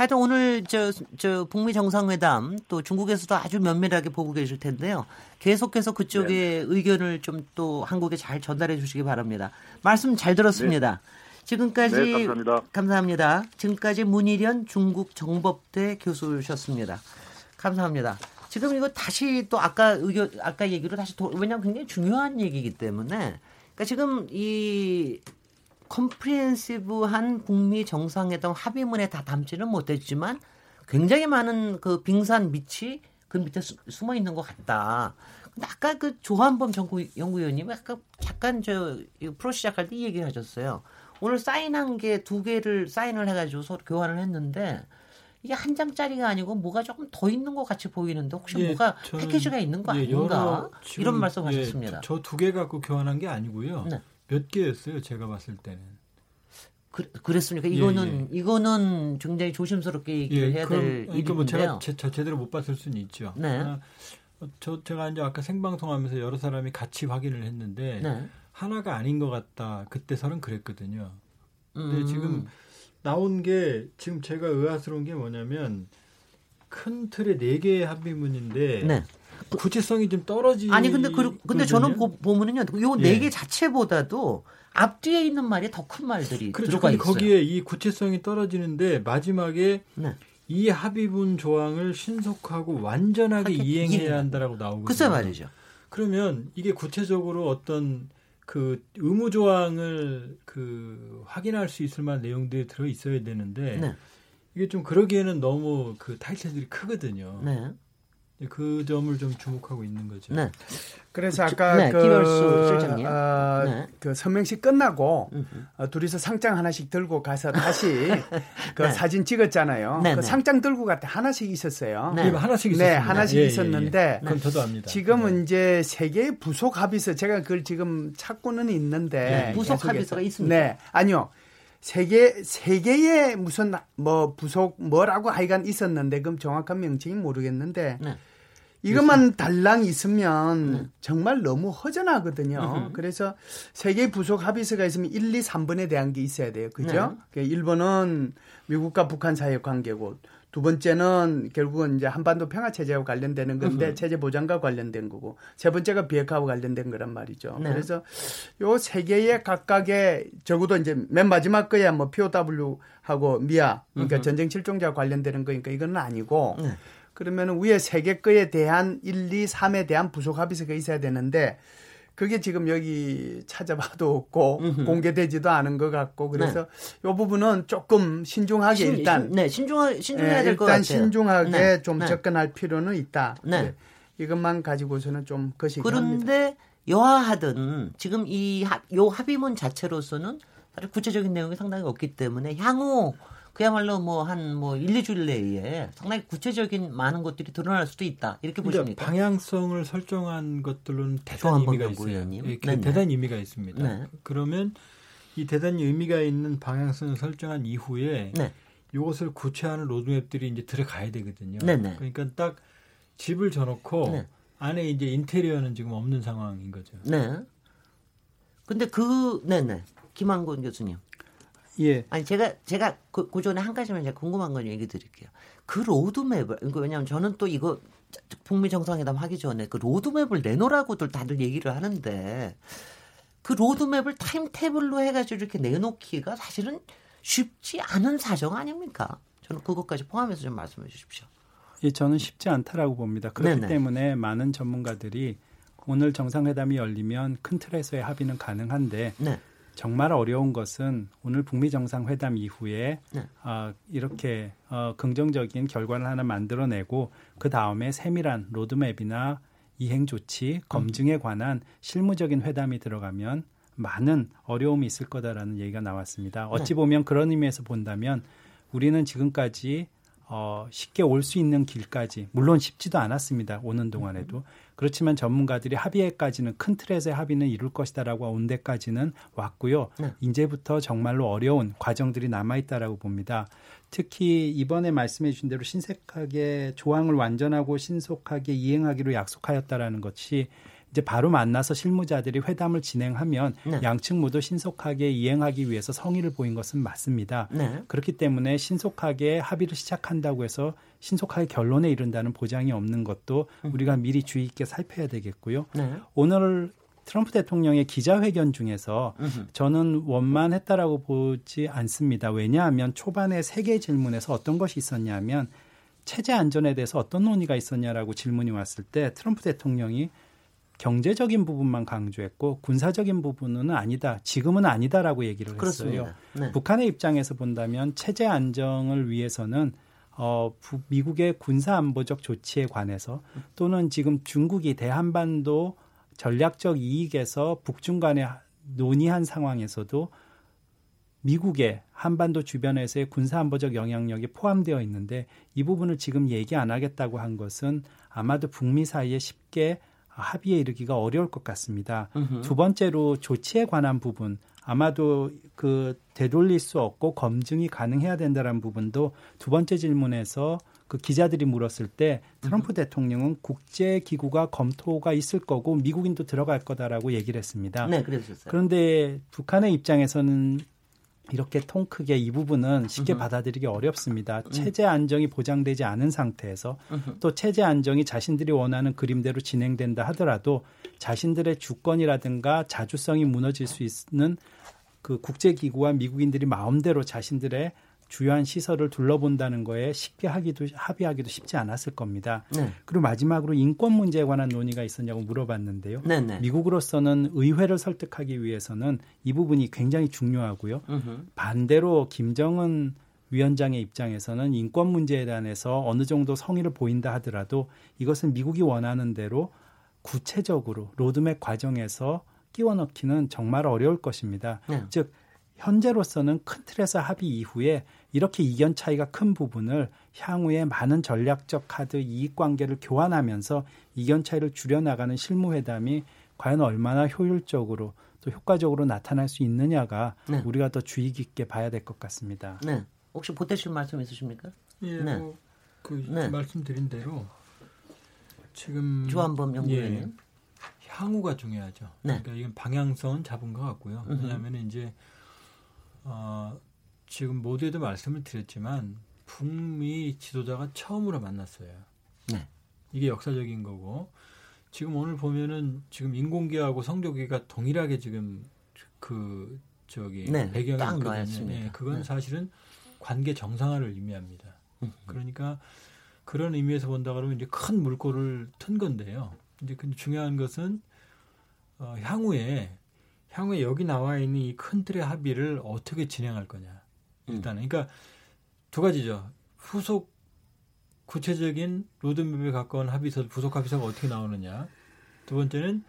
하여튼 오늘 저, 저 북미 정상회담 또 중국에서도 아주 면밀하게 보고 계실 텐데요. 계속해서 그쪽의 네. 의견을 좀 또 한국에 잘 전달해 주시기 바랍니다. 말씀 잘 들었습니다. 네. 지금까지 네, 감사합니다. 감사합니다. 지금까지 문희련 중국 정법대 교수셨습니다. 감사합니다. 지금 이거 다시 또 아까 의견 아까 얘기로 다시 도, 왜냐하면 굉장히 중요한 얘기이기 때문에 그러니까 지금 이 컴프리헨시브한 북미 정상회담 합의문에 다 담지는 못했지만 굉장히 많은 그 빙산 밑이 그 밑에 수, 숨어 있는 것 같다. 근데 아까 그 조한범 정부 연구위원님이 아까 잠깐 저 프로 시작할 때 이 얘기를 하셨어요. 오늘 사인한 게 두 개를 사인을 해가지고 서로 교환을 했는데 이게 한 장짜리가 아니고 뭐가 조금 더 있는 것 같이 보이는데 혹시 예, 뭐가 패키지가 있는 거 예, 아닌가 이런 말씀하셨습니다. 예, 저두 개 갖고 교환한 게 아니고요. 네. 몇 개였어요 제가 봤을 때는. 그, 랬습니까 이거는 예, 예. 이거는 굉장히 조심스럽게 얘기를 예, 해야 그럼, 될 그러니까 뭐 제가 제, 제대로 못 봤을 수는 있죠. 네. 아, 저 제가 이제 아까 생방송하면서 여러 사람이 같이 확인을 했는데 네. 하나가 아닌 것 같다. 그때 서는 그랬거든요. 근데 음. 지금 나온 게 지금 제가 의아스러운 게 뭐냐면 큰 틀의 네 개의 합의문인데 네. 구체성이 좀 떨어지. 아니 근데 그 근데 저는 보, 보면은요, 요 네개 예. 자체보다도 앞뒤에 있는 말이 더 큰 말들이 그렇죠. 들어가 있어요. 거기에 이 구체성이 떨어지는데 마지막에 네. 이 합의문 조항을 신속하고 완전하게 이행해야 한다라고 나오거든요. 글쎄 말이죠. 그러면 이게 구체적으로 어떤 그 의무 조항을 그 확인할 수 있을 만한 내용들이 들어 있어야 되는데 네. 이게 좀 그러기에는 너무 그 타이틀들이 크거든요. 네. 그 점을 좀 주목하고 있는 거죠. 네. 그래서 아까 네, 그, 실장님. 어, 네. 그 서명식 끝나고 어, 둘이서 상장 하나씩 들고 가서 다시 [LAUGHS] 그 네. 사진 찍었잖아요. 네, 그 네. 상장 들고 갔다 하나씩 있었어요. 네, 하나씩 있었습니다. 네, 하나씩 예, 있었는데 예, 예. 그건 저도 압니다. 지금은 네. 이제 세 개의 부속 합의서 제가 그걸 지금 찾고는 있는데 부속 합의서가 있습니다. 네, 아니요. 세 개, 세 개의 무슨 뭐 부속 뭐라고 하여간 있었는데 그럼 정확한 명칭이 모르겠는데 이것만 달랑 있으면 네. 정말 너무 허전하거든요. 으흠. 그래서 세계 부속 합의서가 있으면 1, 2, 3번에 대한 게 있어야 돼요. 그죠? 네. 1번은 미국과 북한 사이의 관계고 두 번째는 결국은 이제 한반도 평화 체제와 관련되는 건데 으흠. 체제 보장과 관련된 거고 세 번째가 비핵화와 관련된 거란 말이죠. 네. 그래서 요 세 개의 각각의 적어도 이제 맨 마지막 거야 뭐 POW하고 미아 그러니까 으흠. 전쟁 실종자와 관련되는 거니까 이건 아니고 네. 그러면 위에 세 개 거에 대한 1, 2, 3에 대한 부속 합의서가 있어야 되는데 그게 지금 여기 찾아봐도 없고 음흠. 공개되지도 않은 것 같고 그래서 네. 이 부분은 조금 신중하게 신, 일단 네 신중하 신중해야 네, 될것 같아요. 일단 신중하게 네. 좀 네. 접근할 필요는 있다. 네. 네. 이것만 가지고서는 좀 것이 그런데 여하하든 지금 이 요 합의문 자체로서는 구체적인 내용이 상당히 없기 때문에 향후 그야말로 뭐 한뭐 뭐 1, 2주일 내에 상당히 구체적인 많은 것들이 드러날 수도 있다. 이렇게 그러니까 보십니까? 방향성을 설정한 것들은 대단히 의미가 있어요. 예, 대단히 의미가 있습니다. 네. 그러면 이 대단히 의미가 있는 방향성을 설정한 이후에 네. 이것을 구체화하는 로드맵들이 이제 들어가야 되거든요. 네네. 그러니까 딱 집을 져놓고 네. 안에 이제 인테리어는 지금 없는 상황인 거죠. 네. 근데 그 네네 김한권 교수님. 예. 아니 제가 제가 그, 그 전에 한 가지만 제가 궁금한 건 얘기 드릴게요. 그 로드맵을 그러니까 왜냐하면 저는 또 이거 북미 정상회담 하기 전에 그 로드맵을 내놓으라고들 다들 얘기를 하는데 그 로드맵을 timetable로 해가지고 이렇게 내놓기가 사실은 쉽지 않은 사정 아닙니까? 저는 그것까지 포함해서 좀 말씀해 주십시오. 예, 저는 쉽지 않다라고 봅니다. 그렇기 네네. 때문에 많은 전문가들이 오늘 정상회담이 열리면 큰 틀에서의 합의는 가능한데 네. 정말 어려운 것은 오늘 북미 정상회담 이후에 네. 어, 이렇게 어, 긍정적인 결과를 하나 만들어내고 그 다음에 세밀한 로드맵이나 이행 조치 검증에 관한 실무적인 회담이 들어가면 많은 어려움이 있을 거다라는 얘기가 나왔습니다. 어찌 네. 보면 그런 의미에서 본다면 우리는 지금까지 어, 쉽게 올 수 있는 길까지 물론 쉽지도 않았습니다. 오는 동안에도 그렇지만 전문가들이 합의에까지는 큰 틀에서의 합의는 이룰 것이다라고 온 데까지는 왔고요. 네. 이제부터 정말로 어려운 과정들이 남아 있다라고 봅니다. 특히 이번에 말씀해 주신 대로 신속하게 조항을 완전하고 신속하게 이행하기로 약속하였다라는 것이 이제 바로 만나서 실무자들이 회담을 진행하면 네. 양측 모두 신속하게 이행하기 위해서 성의를 보인 것은 맞습니다. 네. 그렇기 때문에 신속하게 합의를 시작한다고 해서 신속하게 결론에 이른다는 보장이 없는 것도 음. 우리가 미리 주의 있게 살펴야 되겠고요. 네. 오늘 트럼프 대통령의 기자회견 중에서 저는 원만했다라고 보지 않습니다. 왜냐하면 초반에 세 개 질문에서 어떤 것이 있었냐면 체제 안전에 대해서 어떤 논의가 있었냐라고 질문이 왔을 때 트럼프 대통령이 경제적인 부분만 강조했고 군사적인 부분은 아니다. 지금은 아니다라고 얘기를 했어요. 네. 북한의 입장에서 본다면 체제 안정을 위해서는 어, 부, 미국의 군사 안보적 조치에 관해서 또는 지금 중국이 대한반도 전략적 이익에서 북중 간에 논의한 상황에서도 미국의 한반도 주변에서의 군사 안보적 영향력이 포함되어 있는데 이 부분을 지금 얘기 안 하겠다고 한 것은 아마도 북미 사이에 쉽게 합의에 이르기가 어려울 것 같습니다. 으흠. 두 번째로 조치에 관한 부분 아마도 그 되돌릴 수 없고 검증이 가능해야 된다는 부분도 두 번째 질문에서 그 기자들이 물었을 때 트럼프 음. 대통령은 국제 기구가 검토가 있을 거고 미국인도 들어갈 거다라고 얘기를 했습니다. 네, 그랬었어요. 그런데 북한의 입장에서는 이렇게 통 크게 이 부분은 쉽게 으흠. 받아들이기 어렵습니다. 음. 체제 안정이 보장되지 않은 상태에서 으흠. 또 체제 안정이 자신들이 원하는 그림대로 진행된다 하더라도 자신들의 주권이라든가 자주성이 무너질 수 있는 그 국제기구와 미국인들이 마음대로 자신들의 주요한 시설을 둘러본다는 거에 쉽게 하기도 합의하기도 쉽지 않았을 겁니다. 네. 그리고 마지막으로 인권 문제에 관한 논의가 있었냐고 물어봤는데요. 네, 네. 미국으로서는 의회를 설득하기 위해서는 이 부분이 굉장히 중요하고요. 으흠. 반대로 김정은 위원장의 입장에서는 인권 문제에 대해서 어느 정도 성의를 보인다 하더라도 이것은 미국이 원하는 대로 구체적으로 로드맵 과정에서 끼워 넣기는 정말 어려울 것입니다. 네. 즉 현재로서는 큰 틀에서 합의 이후에 이렇게 이견 차이가 큰 부분을 향후에 많은 전략적 카드 이익 관계를 교환하면서 이견 차이를 줄여나가는 실무회담이 과연 얼마나 효율적으로 또 효과적으로 나타날 수 있느냐가 네. 우리가 더 주의 깊게 봐야 될 것 같습니다. 네. 혹시 보태실 말씀 있으십니까? 예, 네. 뭐 그 네. 말씀드린 대로 지금 주한범 연구위원님 예, 향후가 중요하죠. 네. 그러니까 이건 방향성은 잡은 것 같고요. 왜냐하면 이제 어, 지금 모두에도 말씀을 드렸지만 북미 지도자가 처음으로 만났어요. 네. 이게 역사적인 거고 지금 오늘 보면은 지금 인공기하고 성조기가 동일하게 지금 그 저기 네, 배경에 있거든요. 네, 그건 네. 사실은 관계 정상화를 의미합니다. 그러니까 그런 의미에서 본다 그러면 이제 큰 물꼬를 튼 건데요. 이제 근데 중요한 것은 어, 향후에 향후에 여기 나와 있는 이 큰 틀의 합의를 어떻게 진행할 거냐. 일단은 그러니까 두 가지죠. 후속 구체적인 로드맵에 가까운 합의서, 부속 합의서가 어떻게 나오느냐. 두 번째는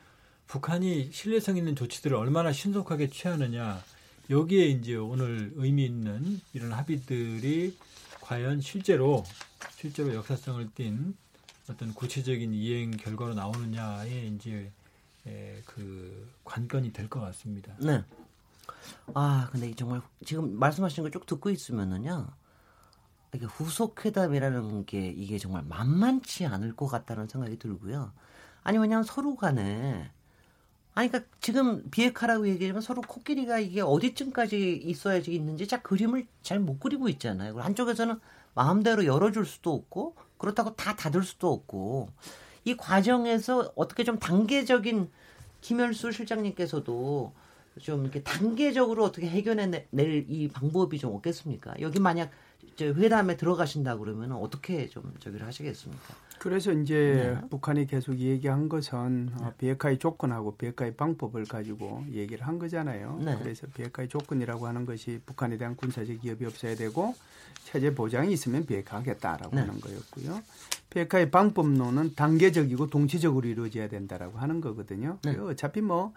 북한이 신뢰성 있는 조치들을 얼마나 신속하게 취하느냐. 여기에 이제 오늘 의미 있는 이런 합의들이 과연 실제로 실제로 역사성을 띈 어떤 구체적인 이행 결과로 나오느냐에 이제 예, 그 관건이 될 것 같습니다. 네. 아, 근데 정말 지금 말씀하신 걸 쭉 듣고 있으면은요. 이게 후속 회담이라는 게 이게 정말 만만치 않을 것 같다는 생각이 들고요. 아니 왜냐면 서로 간에 아니 그러니까 지금 비핵화라고 얘기하지만 서로 코끼리가 이게 어디쯤까지 있어야지 있는지 자 그림을 잘 못 그리고 있잖아요. 한쪽에서는 마음대로 열어줄 수도 없고 그렇다고 다 닫을 수도 없고 이 과정에서 어떻게 좀 단계적인 김열수 실장님께서도 좀 이렇게 단계적으로 어떻게 해결해 낼 이 방법이 좀 없겠습니까? 여기 만약 회담에 들어가신다 그러면 어떻게 좀 저기를 하시겠습니까? 그래서 이제 네. 북한이 계속 얘기한 것은 네. 어, 비핵화의 조건하고 비핵화의 방법을 가지고 얘기를 한 거잖아요. 네. 그래서 비핵화의 조건이라고 하는 것이 북한에 대한 군사적 기업이 없어야 되고 체제 보장이 있으면 비핵화하겠다라고 네. 하는 거였고요. 비핵화의 방법론은 단계적이고 동시적으로 이루어져야 된다라고 하는 거거든요. 네. 어차피 뭐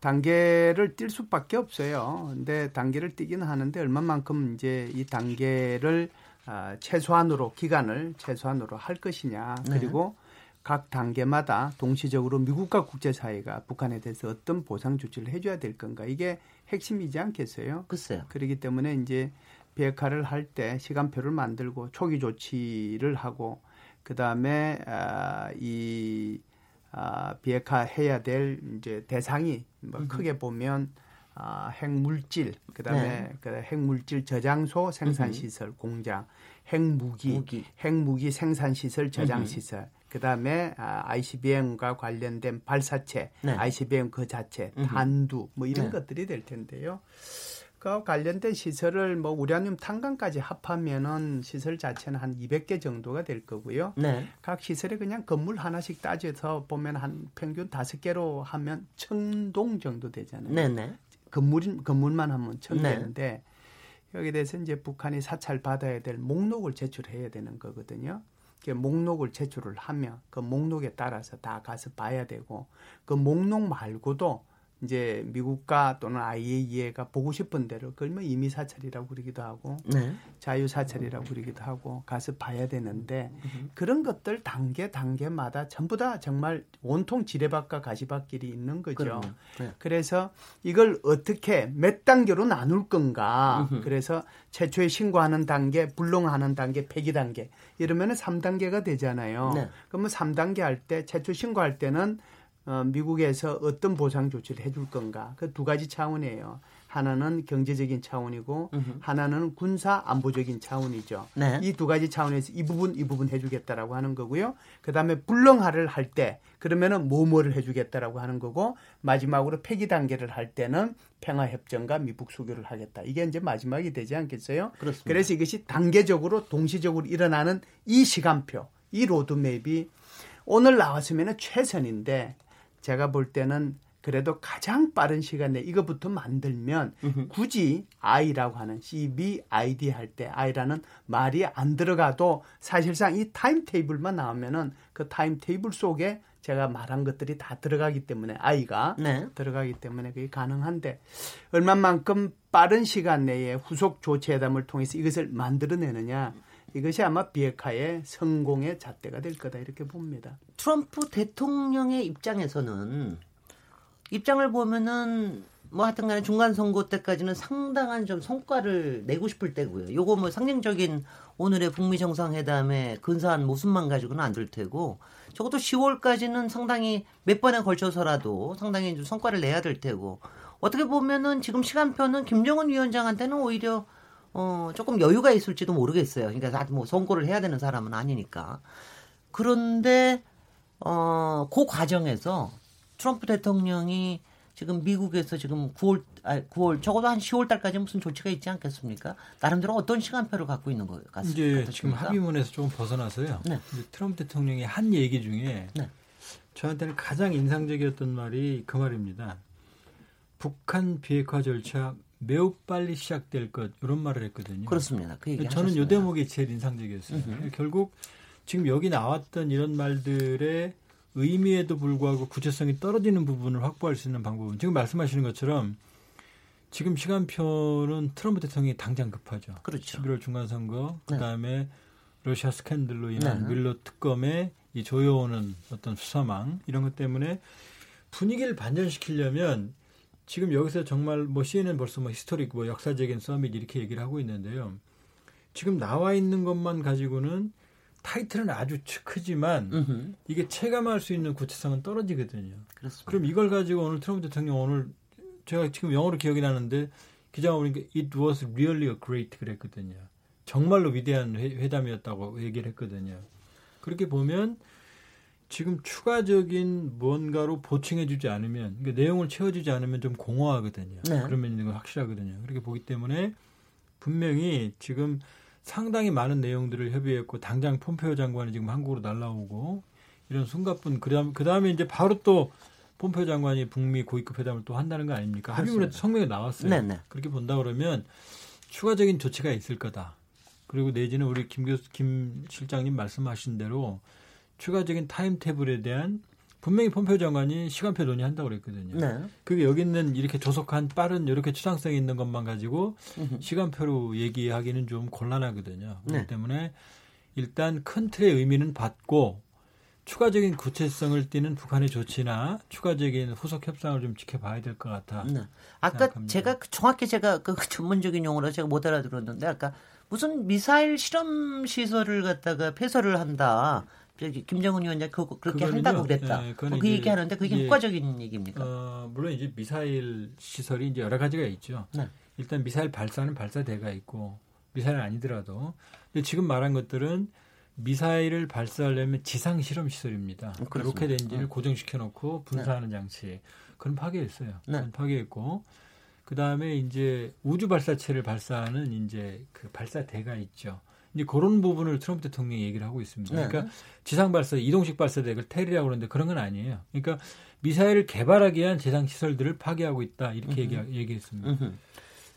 단계를 뛸 수밖에 없어요. 근데 단계를 뛰기는 하는데 얼마만큼 이제 이 단계를 아, 최소한으로 기간을 최소한으로 할 것이냐 네. 그리고 각 단계마다 동시적으로 미국과 국제사회가 북한에 대해서 어떤 보상 조치를 해줘야 될 건가 이게 핵심이지 않겠어요? 글쎄요. 그렇기 때문에 이제 비핵화를 할 때 시간표를 만들고 초기 조치를 하고 그 다음에 아, 이 아, 비핵화 해야 될 이제 대상이 뭐 크게 보면 아, 핵물질, 그다음에 네. 그 핵물질 저장소, 생산 시설, 공장, 핵무기, 무기. 핵무기 생산 시설, 저장 시설. 그다음에 아, ICBM과 관련된 발사체, 네. ICBM 그 자체, 탄두 뭐 이런 네. 것들이 될 텐데요. 그 관련된 시설을 뭐 우라늄 탄광까지 합하면은 시설 자체는 한 200개 정도가 될 거고요. 네. 각 시설에 그냥 건물 하나씩 따져서 보면 한 평균 다섯 개로 하면 천동 정도 되잖아요. 네, 네. 건물 건물만 하면 천 네. 되는데 여기에 대해서 이제 북한이 사찰 받아야 될 목록을 제출해야 되는 거거든요. 그 목록을 제출을 하면 그 목록에 따라서 다 가서 봐야 되고 그 목록 말고도 이제 미국과 또는 IAEA가 보고 싶은 대로 그걸 뭐 임의 사찰이라고 그러기도 하고 네. 자유 사찰이라고 그러기도 하고 가서 봐야 되는데 그런 것들 단계 단계마다 전부 다 정말 온통 지뢰밭과 가시밭길이 있는 거죠. 네. 그래서 이걸 어떻게 몇 단계로 나눌 건가? 그래서 최초에 신고하는 단계, 불능하는 단계, 폐기 단계 이러면은 3단계가 되잖아요. 네. 그러면 3단계 할 때 최초 신고할 때는 어, 미국에서 어떤 보상 조치를 해줄 건가 그 두 가지 차원이에요. 하나는 경제적인 차원이고 으흠. 하나는 군사 안보적인 차원이죠. 네. 이두 가지 차원에서 이 부분 이 부분 해주겠다라고 하는 거고요. 그 다음에 불능화를 할 때 그러면은 뭐뭐를 해주겠다라고 하는 거고 마지막으로 폐기 단계를 할 때는 평화 협정과 미국 수교를 하겠다. 이게 이제 마지막이 되지 않겠어요? 그렇습니다. 그래서 이것이 단계적으로 동시적으로 일어나는 이 시간표, 이 로드맵이 오늘 나왔으면 최선인데 제가 볼 때는 그래도 가장 빠른 시간 내에 이거부터 만들면 굳이 I라고 하는 CVID 할 때 I라는 말이 안 들어가도 사실상 이 timetable만 나오면은 그 timetable 속에 제가 말한 것들이 다 들어가기 때문에 I가 네. 들어가기 때문에 그게 가능한데 얼마만큼 빠른 시간 내에 후속 조치 회담을 통해서 이것을 만들어내느냐 이것이 아마 비핵화의 성공의 잣대가 될 거다 이렇게 봅니다. 트럼프 대통령의 입장에서는 입장을 보면은 뭐 하여튼 간에 중간 선거 때까지는 상당한 좀 성과를 내고 싶을 때고요. 요거 뭐 상징적인 오늘의 북미 정상회담의 근사한 모습만 가지고는 안 될 테고 적어도 10월까지는 상당히 몇 번에 걸쳐서라도 상당히 좀 성과를 내야 될 테고 어떻게 보면은 지금 시간표는 김정은 위원장한테는 오히려 어, 조금 여유가 있을지도 모르겠어요. 그러니까 뭐 선고를 해야 되는 사람은 아니니까. 그런데 어, 그 과정에서 트럼프 대통령이 지금 미국에서 지금 9월, 아, 9월 적어도 한 10월 달까지 무슨 조치가 있지 않겠습니까? 나름대로 어떤 시간표를 갖고 있는 것 같습니다. 이제 지금 합의문에서 조금 벗어나서요. 네. 트럼프 대통령이 한 얘기 중에 네. 저한테는 가장 인상적이었던 말이 그 말입니다. 북한 비핵화 절차 매우 빨리 시작될 것 이런 말을 했거든요. 그렇습니다. 그 얘기 저는 요 대목이 제일 인상적이었어요. 으흠. 결국 지금 여기 나왔던 이런 말들의 의미에도 불구하고 구체성이 떨어지는 부분을 확보할 수 있는 방법은 지금 말씀하시는 것처럼 지금 시간표는 트럼프 대통령이 당장 급하죠. 그렇죠. 11월 중간 선거, 네. 그다음에 러시아 스캔들로 인한 네. 뮬러 특검의 이 조여오는 어떤 수사망 이런 것 때문에 분위기를 반전시키려면 지금 여기서 정말 뭐 CNN 벌써 뭐 historic 뭐 역사적인 summit 이렇게 얘기를 하고 있는데요. 지금 나와 있는 것만 가지고는 타이틀은 아주 크지만 으흠. 이게 체감할 수 있는 구체성은 떨어지거든요. 그렇습니다. 그럼 이걸 가지고 오늘 트럼프 대통령 오늘 제가 지금 영어로 기억이 나는데 기자가 보니까 it was really a great 그랬거든요. 정말로 위대한 회, 담이었다고 얘기를 했거든요. 그렇게 보면 지금 추가적인 뭔가로 보충해주지 않으면 그러니까 내용을 채워주지 않으면 좀 공허하거든요. 네. 그러면 이건 확실하거든요. 그렇게 보기 때문에 분명히 지금 상당히 많은 내용들을 협의했고 당장 폼페오 장관이 지금 한국으로 날라오고 이런 순간분 그다음 그다음에 이제 바로 또 폼페오 장관이 북미 고위급 회담을 또 한다는 거 아닙니까? 합의문에 성명이 나왔어요. 네네. 네. 그렇게 본다 그러면 추가적인 조치가 있을 거다. 그리고 내지는 우리 김 교수 김 실장님 말씀하신 대로 추가적인 타임테이블에 대한 분명히 폼페오 장관이 시간표 논의한다고 그랬거든요. 네. 그게 여기 있는 이렇게 조속한 빠른 이렇게 추상성이 있는 것만 가지고 시간표로 얘기하기는 좀 곤란하거든요. 그렇기 네. 때문에 일단 큰 틀의 의미는 받고 추가적인 구체성을 띠는 북한의 조치나 추가적인 후속 협상을 좀 지켜봐야 될 것 같아. 네. 아까 생각합니다. 제가 정확히 제가 그 전문적인 용어로 제가 못 알아들었는데 아까 무슨 미사일 실험 시설을 갖다가 폐설을 한다. 저기 김정은 위원장 그 그렇게 한다고 그랬다. 예, 그 얘기하는데 그게 예, 효과적인 얘기입니까? 어, 물론 이제 미사일 시설이 이제 여러 가지가 있죠. 네. 일단 미사일 발사는 발사대가 있고 미사일은 아니더라도 근데 지금 말한 것들은 미사일을 발사하려면 지상 실험 시설입니다. 그 로켓 엔진을 네. 고정시켜 놓고 분사하는 네. 장치. 그건 파괴했어요. 네. 그건 파괴했고 그 다음에 이제 우주 발사체를 발사하는 이제 그 발사대가 있죠. 이제 그런 부분을 트럼프 대통령이 얘기를 하고 있습니다. 네. 그러니까 지상 발사, 이동식 발사대를 테리라고 그러는데 그런 건 아니에요. 그러니까 미사일을 개발하기 위한 지상 시설들을 파괴하고 있다 이렇게 얘기, 얘기 했습니다.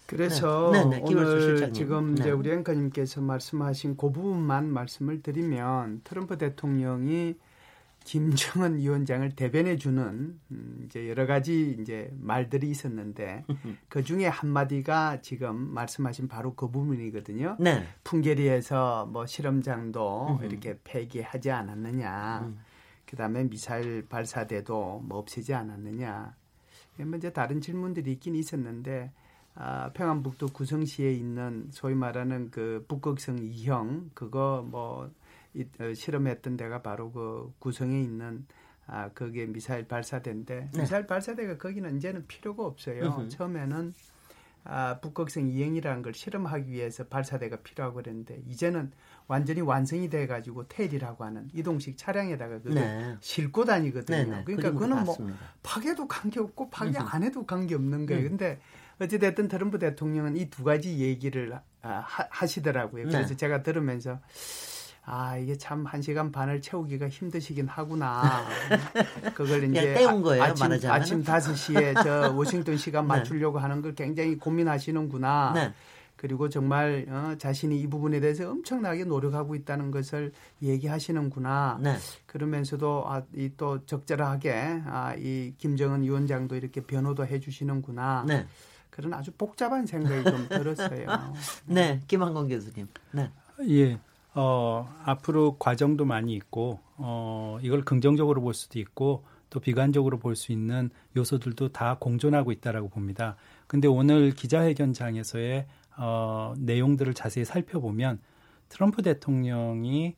그래서 네. 네, 네. 오늘 지금 이제 네. 우리 앵커님께서 말씀하신 그 부분만 말씀을 드리면 트럼프 대통령이 김정은 위원장을 대변해 주는 음, 이제 여러 가지 이제 말들이 있었는데 [LAUGHS] 그 중에 한 마디가 지금 말씀하신 바로 그 부분이거든요. 네. 풍계리에서 뭐 실험장도 이렇게 폐기하지 않았느냐. 음. 그다음에 미사일 발사대도 뭐 없애지 않았느냐. 뭐 이제 다른 질문들이 있긴 있었는데 아, 평안북도 구성시에 있는 소위 말하는 그 북극성 2형 그거 뭐 이, 어, 실험했던 데가 바로 그 구성에 있는 아 거기에 미사일 발사대인데 네. 미사일 발사대가 거기는 이제는 필요가 없어요. 으흠. 처음에는 아, 북극성 2형이라는 걸 실험하기 위해서 발사대가 필요하고 그랬는데 이제는 완전히 완성이 돼 가지고 테일이라고 하는 이동식 차량에다가 그걸 네. 싣고 다니거든요. 네, 네. 그러니까 그거는 뭐 파괴도 관계없고 파괴 안 해도 관계없는 거예요. 음. 근데 어찌 됐든 트럼프 대통령은 이 두 가지 얘기를 아, 하, 시더라고요 그래서 네. 제가 들으면서 아 이게 참 한 시간 반을 채우기가 힘드시긴 하구나. [LAUGHS] 그걸 이제 때운 거예요, 아, 침 아침 5 시에 저 [LAUGHS] 워싱턴 시간 네. 맞추려고 네. 하는 걸 굉장히 고민하시는구나. 네. 그리고 정말 어, 자신이 이 부분에 대해서 엄청나게 노력하고 있다는 것을 얘기하시는구나. 네. 그러면서도 아, 이 또 적절하게 아, 이 김정은 위원장도 이렇게 변호도 해주시는구나. 네. 그런 아주 복잡한 생각이 좀 들었어요. [LAUGHS] 네, 김한건 교수님. 네. 예. 어, 앞으로 과정도 많이 있고, 어, 이걸 긍정적으로 볼 수도 있고, 또 비관적으로 볼 수 있는 요소들도 다 공존하고 있다라고 봅니다. 근데 오늘 기자회견장에서의 어, 내용들을 자세히 살펴보면 트럼프 대통령이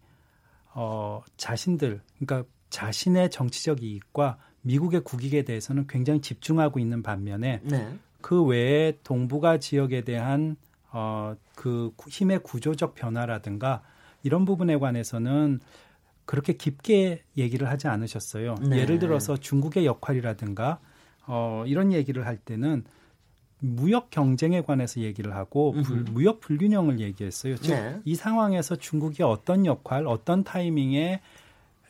어, 자신들, 그러니까 자신의 정치적 이익과 미국의 국익에 대해서는 굉장히 집중하고 있는 반면에 네. 그 외에 동북아 지역에 대한 어, 그 힘의 구조적 변화라든가 이런 부분에 관해서는 그렇게 깊게 얘기를 하지 않으셨어요. 네. 예를 들어서 중국의 역할이라든가 어, 이런 얘기를 할 때는 무역 경쟁에 관해서 얘기를 하고 불, 무역 불균형을 얘기했어요. 즉, 네. 이 상황에서 중국이 어떤 역할, 어떤 타이밍에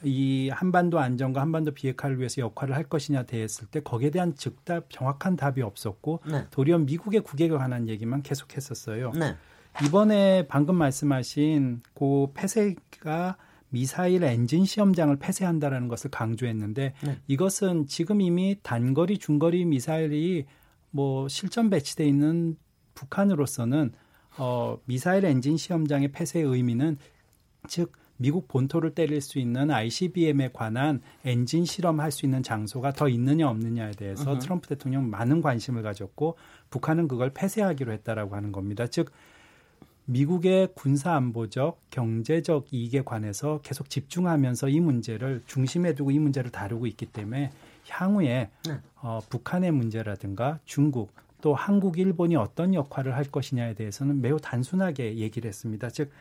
이 한반도 안정과 한반도 비핵화를 위해서 역할을 할 것이냐 대했을 때 거기에 대한 즉답 정확한 답이 없었고 네. 도리어 미국의 국익에 관한 얘기만 계속했었어요. 네. 이번에 방금 말씀하신 그 폐쇄가 미사일 엔진 시험장을 폐쇄한다라는 것을 강조했는데 네. 이것은 지금 이미 단거리 중거리 미사일이 뭐 실전 배치돼 있는 북한으로서는 어 미사일 엔진 시험장의 폐쇄의 의미는 즉 미국 본토를 때릴 수 있는 ICBM에 관한 엔진 실험할 수 있는 장소가 더 있느냐 없느냐에 대해서 트럼프 대통령 많은 관심을 가졌고 북한은 그걸 폐쇄하기로 했다라고 하는 겁니다. 즉 미국의 군사 안보적, 경제적 이익에 관해서 계속 집중하면서 이 문제를 중심에 두고 이 문제를 다루고 있기 때문에 향후에 네. 어, 북한의 문제라든가 중국 또 한국, 일본이 어떤 역할을 할 것이냐에 대해서는 매우 단순하게 얘기를 했습니다. 즉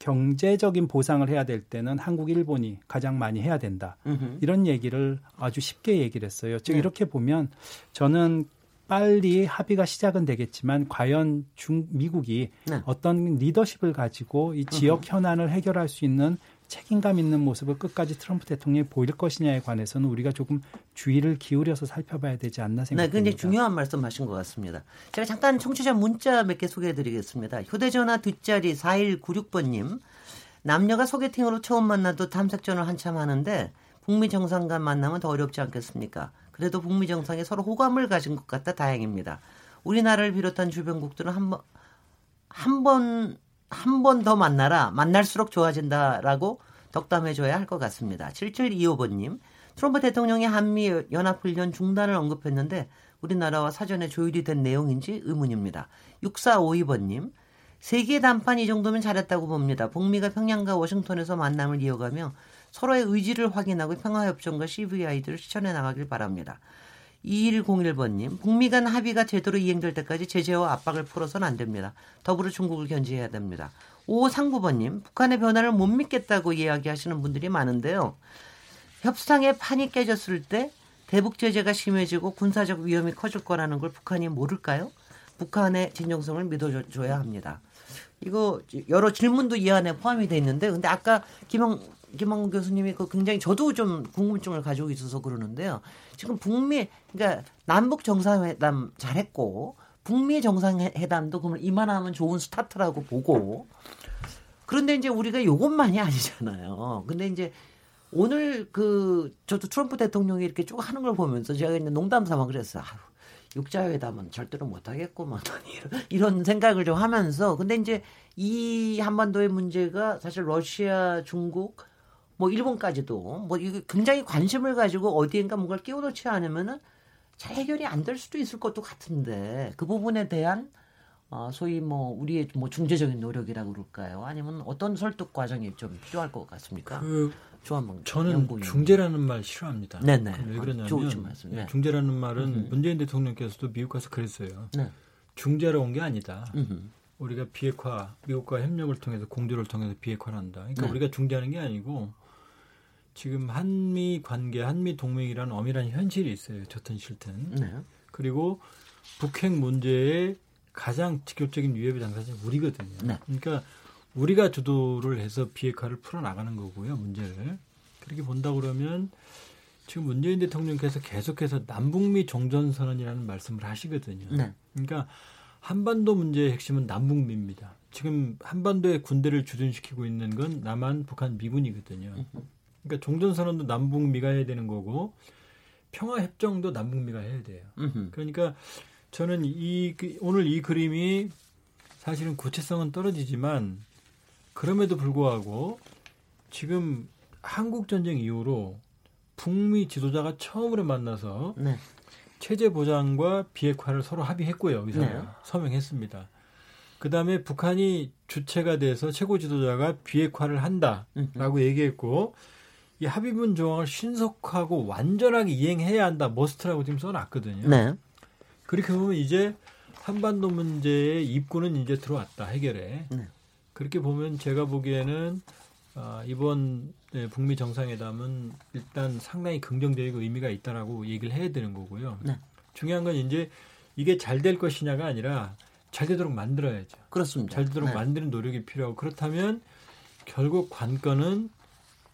경제적인 보상을 해야 될 때는 한국, 일본이 가장 많이 해야 된다. 으흠. 이런 얘기를 아주 쉽게 얘기를 했어요. 즉 네. 이렇게 보면 저는 빨리 합의가 시작은 되겠지만 과연 중 미국이 네. 어떤 리더십을 가지고 이 지역 현안을 해결할 수 있는 책임감 있는 모습을 끝까지 트럼프 대통령이 보일 것이냐에 관해서는 우리가 조금 주의를 기울여서 살펴봐야 되지 않나 생각합니다. 네, 굉장히 중요한 말씀하신 것 같습니다. 제가 잠깐 청취자 문자 몇 개 소개해드리겠습니다. 휴대전화 뒷자리 4196번님. 남녀가 소개팅으로 처음 만나도 탐색전을 한참 하는데 북미 정상간 만나면 더 어렵지 않겠습니까? 그래도 북미 정상에 서로 호감을 가진 것 같다 다행입니다. 우리나라를 비롯한 주변국들은 한 번, 한 번, 한 번 더 만나라. 만날수록 좋아진다라고 덕담해줘야 할 것 같습니다. 7725번님. 트럼프 대통령이 한미 연합훈련 중단을 언급했는데 우리나라와 사전에 조율이 된 내용인지 의문입니다. 6452번님. 세계 단판 이 정도면 잘했다고 봅니다. 북미가 평양과 워싱턴에서 만남을 이어가며 서로의 의지를 확인하고 평화협정과 CVI들을 실천해 나가길 바랍니다. 2101번님, 북미 간 합의가 제대로 이행될 때까지 제재와 압박을 풀어서는 안 됩니다. 더불어 중국을 견제해야 됩니다. 5539번님, 북한의 변화를 못 믿겠다고 이야기하시는 분들이 많은데요. 협상의 판이 깨졌을 때 대북 제재가 심해지고 군사적 위험이 커질 거라는 걸 북한이 모를까요? 북한의 진정성을 믿어줘야 합니다. 이거 여러 질문도 이 안에 포함이 돼 있는데 근데 아까 김영 김홍 교수님이 그 굉장히 저도 좀 궁금증을 가지고 있어서 그러는데요. 지금 북미 그러니까 남북 정상회담 잘했고 북미 정상회담도 그러면 이만하면 좋은 스타트라고 보고 그런데 이제 우리가 요것만이 아니잖아요. 근데 이제 오늘 그 저도 트럼프 대통령이 이렇게 쭉 하는 걸 보면서 제가 이제 농담 삼아 그랬어요. 아유, 육자회담은 절대로 못 하겠구만 이런, 이런 생각을 좀 하면서 근데 이제 이 한반도의 문제가 사실 러시아, 중국 뭐 일본까지도 뭐 이게 굉장히 관심을 가지고 어디엔가 뭔가를 끼워놓지 않으면은 잘 해결이 안 될 수도 있을 것도 같은데 그 부분에 대한 어, 소위 뭐 우리의 뭐 중재적인 노력이라고 그럴까요? 아니면 어떤 설득 과정이 좀 필요할 것 같습니까? 그 조한봉 저는 연구인. 중재라는 말 싫어합니다. 네네. 왜 그러냐면 아, 네. 중재라는 말은 음흠. 문재인 대통령께서도 미국 가서 그랬어요. 네. 중재로 온 게 아니다. 음흠. 우리가 비핵화, 미국과 협력을 통해서 공조를 통해서 비핵화를 한다. 그러니까 네. 우리가 중재하는 게 아니고 지금 한미 관계, 한미 동맹이라는 엄밀한 현실이 있어요. 좋든 싫든. 네. 그리고 북핵 문제에 가장 직접적인 위협의 당사자는 우리거든요. 네. 그러니까 우리가 주도를 해서 비핵화를 풀어나가는 거고요. 문제를. 그렇게 본다 그러면 지금 문재인 대통령께서 계속해서 남북미 종전선언이라는 말씀을 하시거든요. 네. 그러니까 한반도 문제의 핵심은 남북미입니다. 지금 한반도에 군대를 주둔시키고 있는 건 남한, 북한, 미군이거든요. 그러니까 종전선언도 남북미가 해야 되는 거고 평화협정도 남북미가 해야 돼요. 그러니까 저는 이 그, 오늘 이 그림이 사실은 구체성은 떨어지지만 그럼에도 불구하고 지금 한국 전쟁 이후로 북미 지도자가 처음으로 만나서 네. 체제 보장과 비핵화를 서로 합의했고요. 의사가 네. 서명했습니다. 그 다음에 북한이 주체가 돼서 최고 지도자가 비핵화를 한다라고 얘기했고 이 합의문 조항을 신속하고 완전하게 이행해야 한다. 머스트라고 지금 써놨거든요. 네. 그렇게 보면 이제 한반도 문제의 입구는 이제 들어왔다 해결에. 네. 그렇게 보면 제가 보기에는 아, 이번 네, 북미 정상회담은 일단 상당히 긍정적이고 의미가 있다라고 얘기를 해야 되는 거고요. 네. 중요한 건 이제 이게 잘 될 것이냐가 아니라 잘 되도록 만들어야죠. 그렇습니다. 잘 되도록 네. 만드는 노력이 필요하고 그렇다면 결국 관건은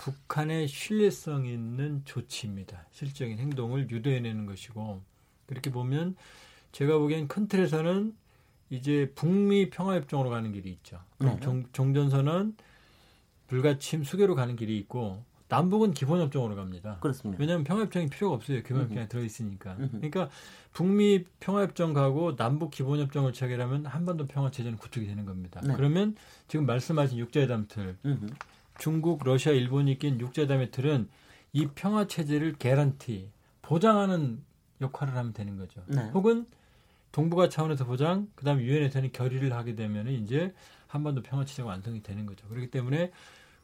북한의 신뢰성 있는 조치입니다. 실적인 행동을 유도해내는 것이고 그렇게 보면 제가 보기엔 큰 틀에서는 이제 북미 평화협정으로 가는 길이 있죠. 네. 종, 종전선언 불가침 수교로 가는 길이 있고 남북은 기본협정으로 갑니다. 그렇습니다. 왜냐하면 평화협정이 필요가 없어요. 기본협정에 들어있으니까. 그러니까 북미 평화협정 가고 남북 기본협정을 체결하면 한반도 평화체제는 구축이 되는 겁니다. 네. 그러면 지금 말씀하신 육자회담 틀, 중국, 러시아, 일본이 낀 육자회담의 틀은 이 평화 체제를 개런티, 보장하는 역할을 하면 되는 거죠. 네. 혹은 동북아 차원에서 보장, 그다음 유엔에서는 결의를 하게 되면 이제 한반도 평화 체제가 완성이 되는 거죠. 그렇기 때문에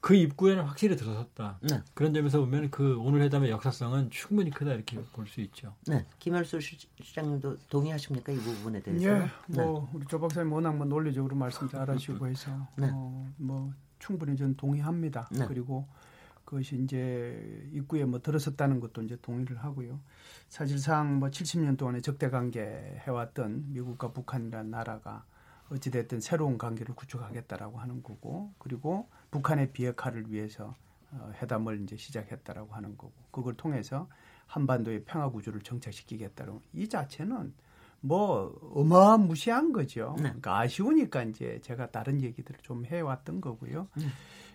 그 입구에는 확실히 들어섰다. 네. 그런 점에서 보면 그 오늘 회담의 역사성은 충분히 크다 이렇게 볼 수 있죠. 네, 김열수 시장님도 동의하십니까 이 부분에 대해서? 예, 뭐 네. 우리 조 박사님 워낙 뭐 논리적으로 말씀 잘하시고 해서 네. 어, 뭐 충분히 저는 동의합니다. 네. 그리고 그것이 이제 입구에 뭐 들어섰다는 것도 이제 동의를 하고요. 사실상 뭐 70년 동안에 적대 관계 해왔던 미국과 북한이라는 나라가 어찌됐든 새로운 관계를 구축하겠다라고 하는 거고 그리고 북한의 비핵화를 위해서 어, 회담을 이제 시작했다라고 하는 거고 그걸 통해서 한반도의 평화 구조를 정착시키겠다는 이 자체는 뭐 어마무시한 거죠. 네. 그러니까 아쉬우니까 이제 제가 다른 얘기들을 좀 해왔던 거고요. 네.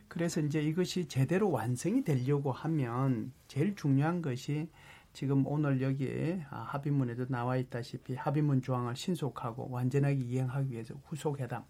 그래서 이제 이것이 제대로 완성이 되려고 하면 제일 중요한 것이 지금 오늘 여기에 아, 합의문에도 나와 있다시피 합의문 조항을 신속하고 완전하게 이행하기 위해서 후속 회담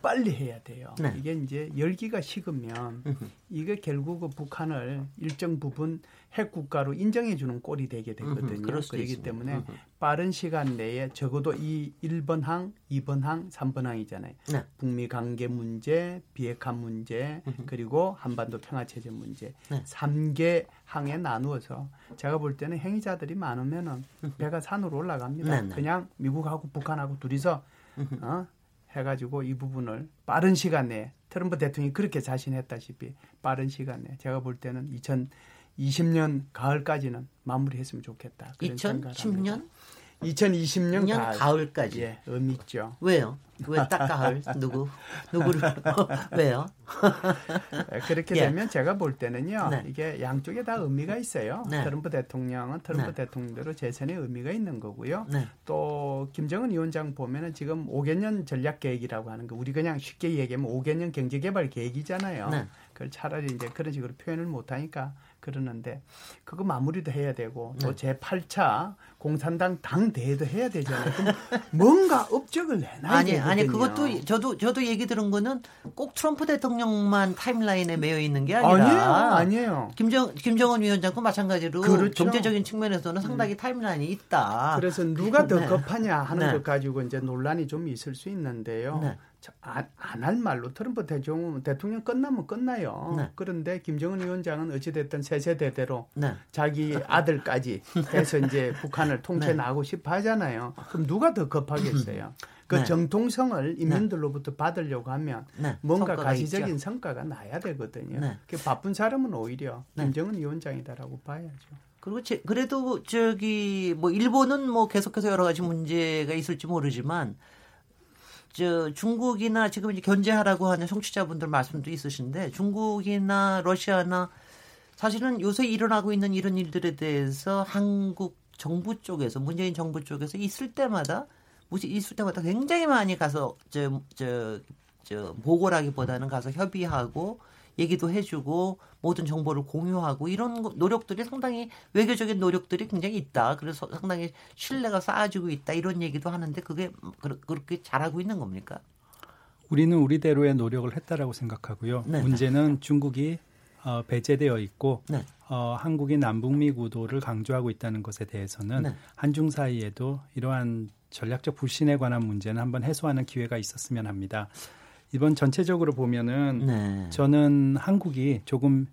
빨리 해야 돼요. 네. 이게 이제 열기가 식으면 이게 결국 그 북한을 일정 부분 핵 국가로 인정해 주는 꼴이 되게 되거든요. 그렇기 때문에 빠른 시간 내에 적어도 이 1번 항, 2번 항, 3번 항이잖아요. 네. 북미 관계 문제, 비핵화 문제, 그리고 한반도 평화 체제 문제. 네. 3개 항에 나누어서 제가 볼 때는 행위자들이 많으면은 배가 산으로 올라갑니다. 네, 네. 그냥 미국하고 북한하고 둘이서 어? 해 가지고 이 부분을 빠른 시간 내에 트럼프 대통령이 그렇게 자신했다시피 빠른 시간 내에 제가 볼 때는 2020년 가을까지는 마무리했으면 좋겠다. 2010년? 2020년 가을. 가을까지. 예, 의미 있죠. 왜요? 왜 딱 가을? 누구? 누구를? [LAUGHS] 왜요? 네, 그렇게 예. 되면 제가 볼 때는요. 네. 이게 양쪽에 다 의미가 있어요. 네. 트럼프 대통령은 트럼프 네. 대통령대로 재선의 의미가 있는 거고요. 네. 또 김정은 위원장 보면은 지금 5개년 전략 계획이라고 하는 거 우리 그냥 쉽게 얘기하면 5개년 경제 개발 계획이잖아요. 네. 그걸 차라리 이제 그런 식으로 표현을 못 하니까 그러는데 그거 마무리도 해야 되고 또 네. 제8차 공산당 당 대회도 해야 되잖아요. 그럼 뭔가 업적을 내놔야 아니, 되거든요. 아니 그것도 저도 저도 얘기 들은 거는 꼭 트럼프 대통령만 타임라인에 매여 있는 게 아니라 아니에요. 아니에요. 김정 김정은 위원장도 마찬가지로 그렇죠. 경제적인 측면에서는 상당히 음. 타임라인이 있다. 그래서 누가 더 네. 급하냐 하는 네. 것 가지고 이제 논란이 좀 있을 수 있는데요. 네. 안할 말로 트럼프 대통령, 대통령 끝나면 끝나요. 네. 그런데 김정은 위원장은 어찌됐든 세세대대로 네. 자기 아들까지 해서 이제 [LAUGHS] 북한을 통째 네. 나가고 싶어 하잖아요. 그럼 누가 더 급하겠어요? 그 네. 정통성을 네. 인민들로부터 받으려고 하면 네. 뭔가 가시적인 있죠. 성과가 나야 되거든요. 그 바쁜 사람은 오히려 김정은 위원장이다라고 봐야죠. 그리고 제, 그래도 저기 뭐 일본은 뭐 계속해서 여러 가지 문제가 있을지 모르지만 저 중국이나 지금 이제 견제하라고 하는 청취자분들 말씀도 있으신데 중국이나 러시아나 사실은 요새 일어나고 있는 이런 일들에 대해서 한국 정부 쪽에서 문재인 정부 쪽에서 있을 때마다 무슨 있을 때마다 굉장히 많이 가서 저 저 저 보고라기보다는 가서 협의하고 얘기도 해주고 모든 정보를 공유하고 이런 노력들이 상당히 외교적인 노력들이 굉장히 있다. 그래서 상당히 신뢰가 쌓아지고 있다. 이런 얘기도 하는데 그게 그렇게 잘하고 있는 겁니까? 우리는 우리대로의 노력을 했다라고 생각하고요. 네. 문제는 중국이 어, 배제되어 있고 네. 어, 한국이 남북미 구도를 강조하고 있다는 것에 대해서는 네. 한중 사이에도 이러한 전략적 불신에 관한 문제는 한번 해소하는 기회가 있었으면 합니다. 이번 전체적으로 보면은 네. 저는 한국이 조금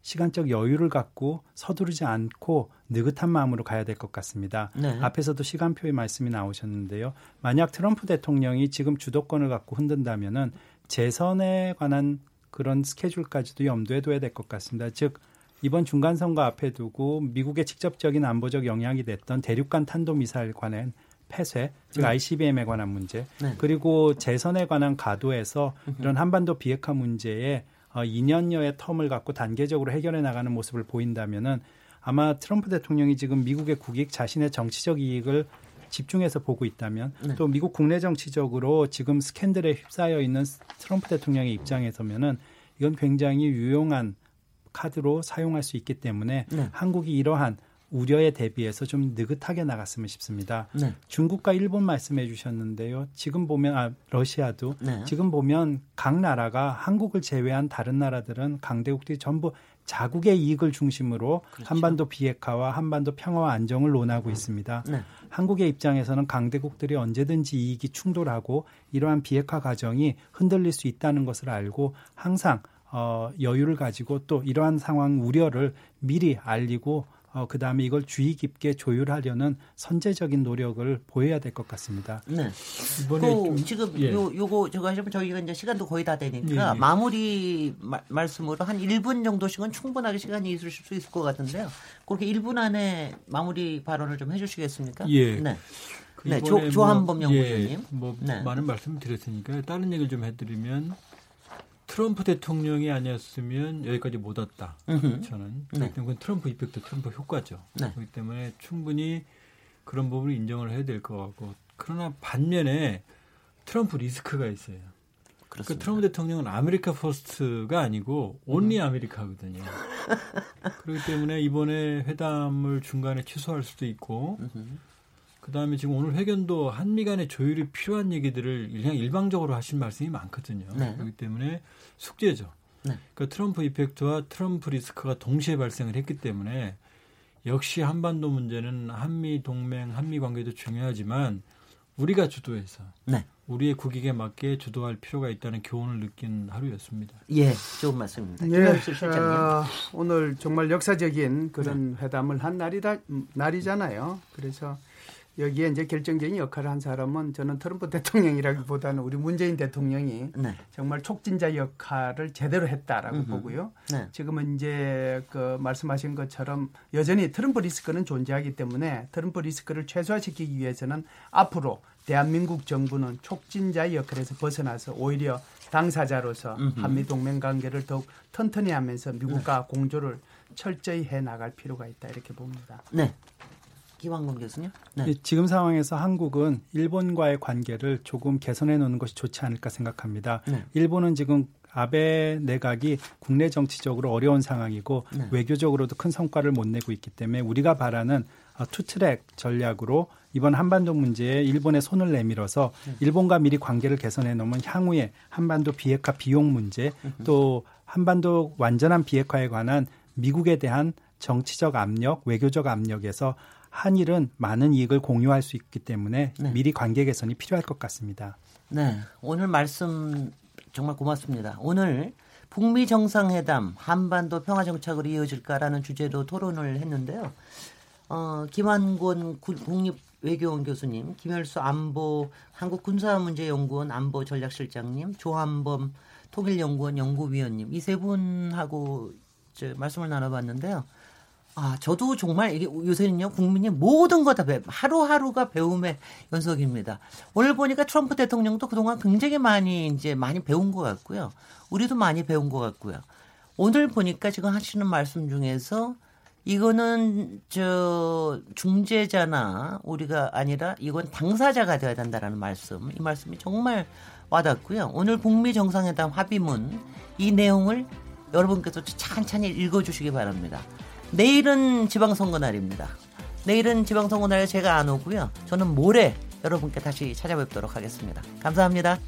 시간적 여유를 갖고 서두르지 않고 느긋한 마음으로 가야 될 것 같습니다. 네. 앞에서도 시간표의 말씀이 나오셨는데요. 만약 트럼프 대통령이 지금 주도권을 갖고 흔든다면은 재선에 관한 그런 스케줄까지도 염두에 둬야 될 것 같습니다. 즉 이번 중간 선거 앞에 두고 미국의 직접적인 안보적 영향이 됐던 대륙간 탄도 미사일 관한 폐쇄, 즉 네. ICBM에 관한 문제, 네. 그리고 재선에 관한 가도에서 이런 한반도 비핵화 문제에 어, 2년여의 텀을 갖고 단계적으로 해결해 나가는 모습을 보인다면은 아마 트럼프 대통령이 지금 미국의 국익, 자신의 정치적 이익을 집중해서 보고 있다면 네. 또 미국 국내 정치적으로 지금 스캔들에 휩싸여 있는 트럼프 대통령의 입장에서면은 이건 굉장히 유용한 카드로 사용할 수 있기 때문에 네. 한국이 이러한 우려에 대비해서 좀 느긋하게 나갔으면 싶습니다. 네. 중국과 일본 말씀해 주셨는데요. 지금 보면 아 러시아도 네. 지금 보면 각 나라가 한국을 제외한 다른 나라들은 강대국들이 전부 자국의 이익을 중심으로 그렇죠. 한반도 비핵화와 한반도 평화와 안정을 논하고 있습니다. 네. 한국의 입장에서는 강대국들이 언제든지 이익이 충돌하고 이러한 비핵화 과정이 흔들릴 수 있다는 것을 알고 항상 어, 여유를 가지고 또 이러한 상황 우려를 미리 알리고 어, 그 다음에 이걸 주의 깊게 조율하려는 선제적인 노력을 보여야 될 것 같습니다. 네. 이번에 그, 지금 예. 요, 요거 저거 하시면 저희가 이제 시간도 거의 다 되니까 예, 예. 마무리 마, 말씀으로 한 1분 정도씩은 충분하게 시간이 있을 수 있을 것 같은데요. 그렇게 1분 안에 마무리 발언을 좀 해주시겠습니까? 예. 네. 그 네, 조, 조한범 뭐, 연구위원님. 예, 뭐 네. 많은 말씀 드렸으니까 다른 얘기를 좀 해드리면 트럼프 대통령이 아니었으면 여기까지 못 왔다. 으흠. 저는 네. 그건 Trump effect, 트럼프 효과죠. 네. 그렇기 때문에 충분히 그런 부분을 인정을 해야 될 것 같고 그러나 반면에 트럼프 리스크가 있어요. 그러니까 트럼프 대통령은 America First가 아니고 only 음. America거든요. 그렇기 때문에 이번에 회담을 중간에 취소할 수도 있고 그다음에 지금 오늘 회견도 한미 간의 조율이 필요한 얘기들을 그냥 일방적으로 하신 말씀이 많거든요. 네. 그렇기 때문에 숙제죠. 네. 그러니까 트럼프 이펙트와 트럼프 리스크가 동시에 발생을 했기 때문에 역시 한반도 문제는 한미 동맹, 한미 관계도 중요하지만 우리가 주도해서 네. 우리의 국익에 맞게 주도할 필요가 있다는 교훈을 느낀 하루였습니다. 예, 좋은 말씀입니다. 예, 어, 오늘 정말 역사적인 그런 네. 회담을 한 날이다 날이잖아요. 그래서 여기에 이제 결정적인 역할을 한 사람은 저는 트럼프 대통령이라기보다는 우리 문재인 대통령이 네. 정말 촉진자 역할을 제대로 했다라고 음흠. 보고요. 네. 지금은 이제 그 말씀하신 것처럼 여전히 트럼프 리스크는 존재하기 때문에 트럼프 리스크를 최소화시키기 위해서는 앞으로 대한민국 정부는 촉진자의 역할에서 벗어나서 오히려 당사자로서 음흠. 한미 동맹 관계를 더욱 튼튼히 하면서 미국과 네. 공조를 철저히 해 나갈 필요가 있다 이렇게 봅니다. 네. 기왕건 교수님. 네. 지금 상황에서 한국은 일본과의 관계를 조금 개선해 놓는 것이 좋지 않을까 생각합니다. 네. 일본은 지금 아베 내각이 국내 정치적으로 어려운 상황이고 네. 외교적으로도 큰 성과를 못 내고 있기 때문에 우리가 바라는 어, 투트랙 전략으로 이번 한반도 문제에 일본의 손을 내밀어서 네. 일본과 미리 관계를 개선해 놓으면 향후에 한반도 비핵화 비용 문제 또 한반도 완전한 비핵화에 관한 미국에 대한 정치적 압력, 외교적 압력에서 한일은 많은 이익을 공유할 수 있기 때문에 네. 미리 관계 개선이 필요할 것 같습니다. 네, 오늘 말씀 정말 고맙습니다. 오늘 북미 정상회담 한반도 평화 정착으로 이어질까라는 주제로 토론을 했는데요. 어, 김한곤 국립 외교원 교수님, 김열수 안보 한국 군사문제연구원 안보 전략실장님, 조한범 통일연구원 연구위원님 이 세 분하고 말씀을 나눠봤는데요. 아, 저도 정말 요새는요, 국민이 모든 거 다 배, 하루하루가 배움의 연속입니다. 오늘 보니까 트럼프 대통령도 그동안 굉장히 많이 이제 많이 배운 것 같고요. 우리도 많이 배운 것 같고요. 오늘 보니까 지금 하시는 말씀 중에서 이거는 저 중재자나 우리가 아니라 이건 당사자가 되어야 된다라는 말씀. 이 말씀이 정말 와닿고요. 오늘 북미 정상회담 합의문 이 내용을 여러분께서 찬찬히 읽어주시기 바랍니다. 내일은 지방선거 날입니다. 내일은 지방선거 날 제가 안 오고요. 저는 모레 여러분께 다시 찾아뵙도록 하겠습니다. 감사합니다.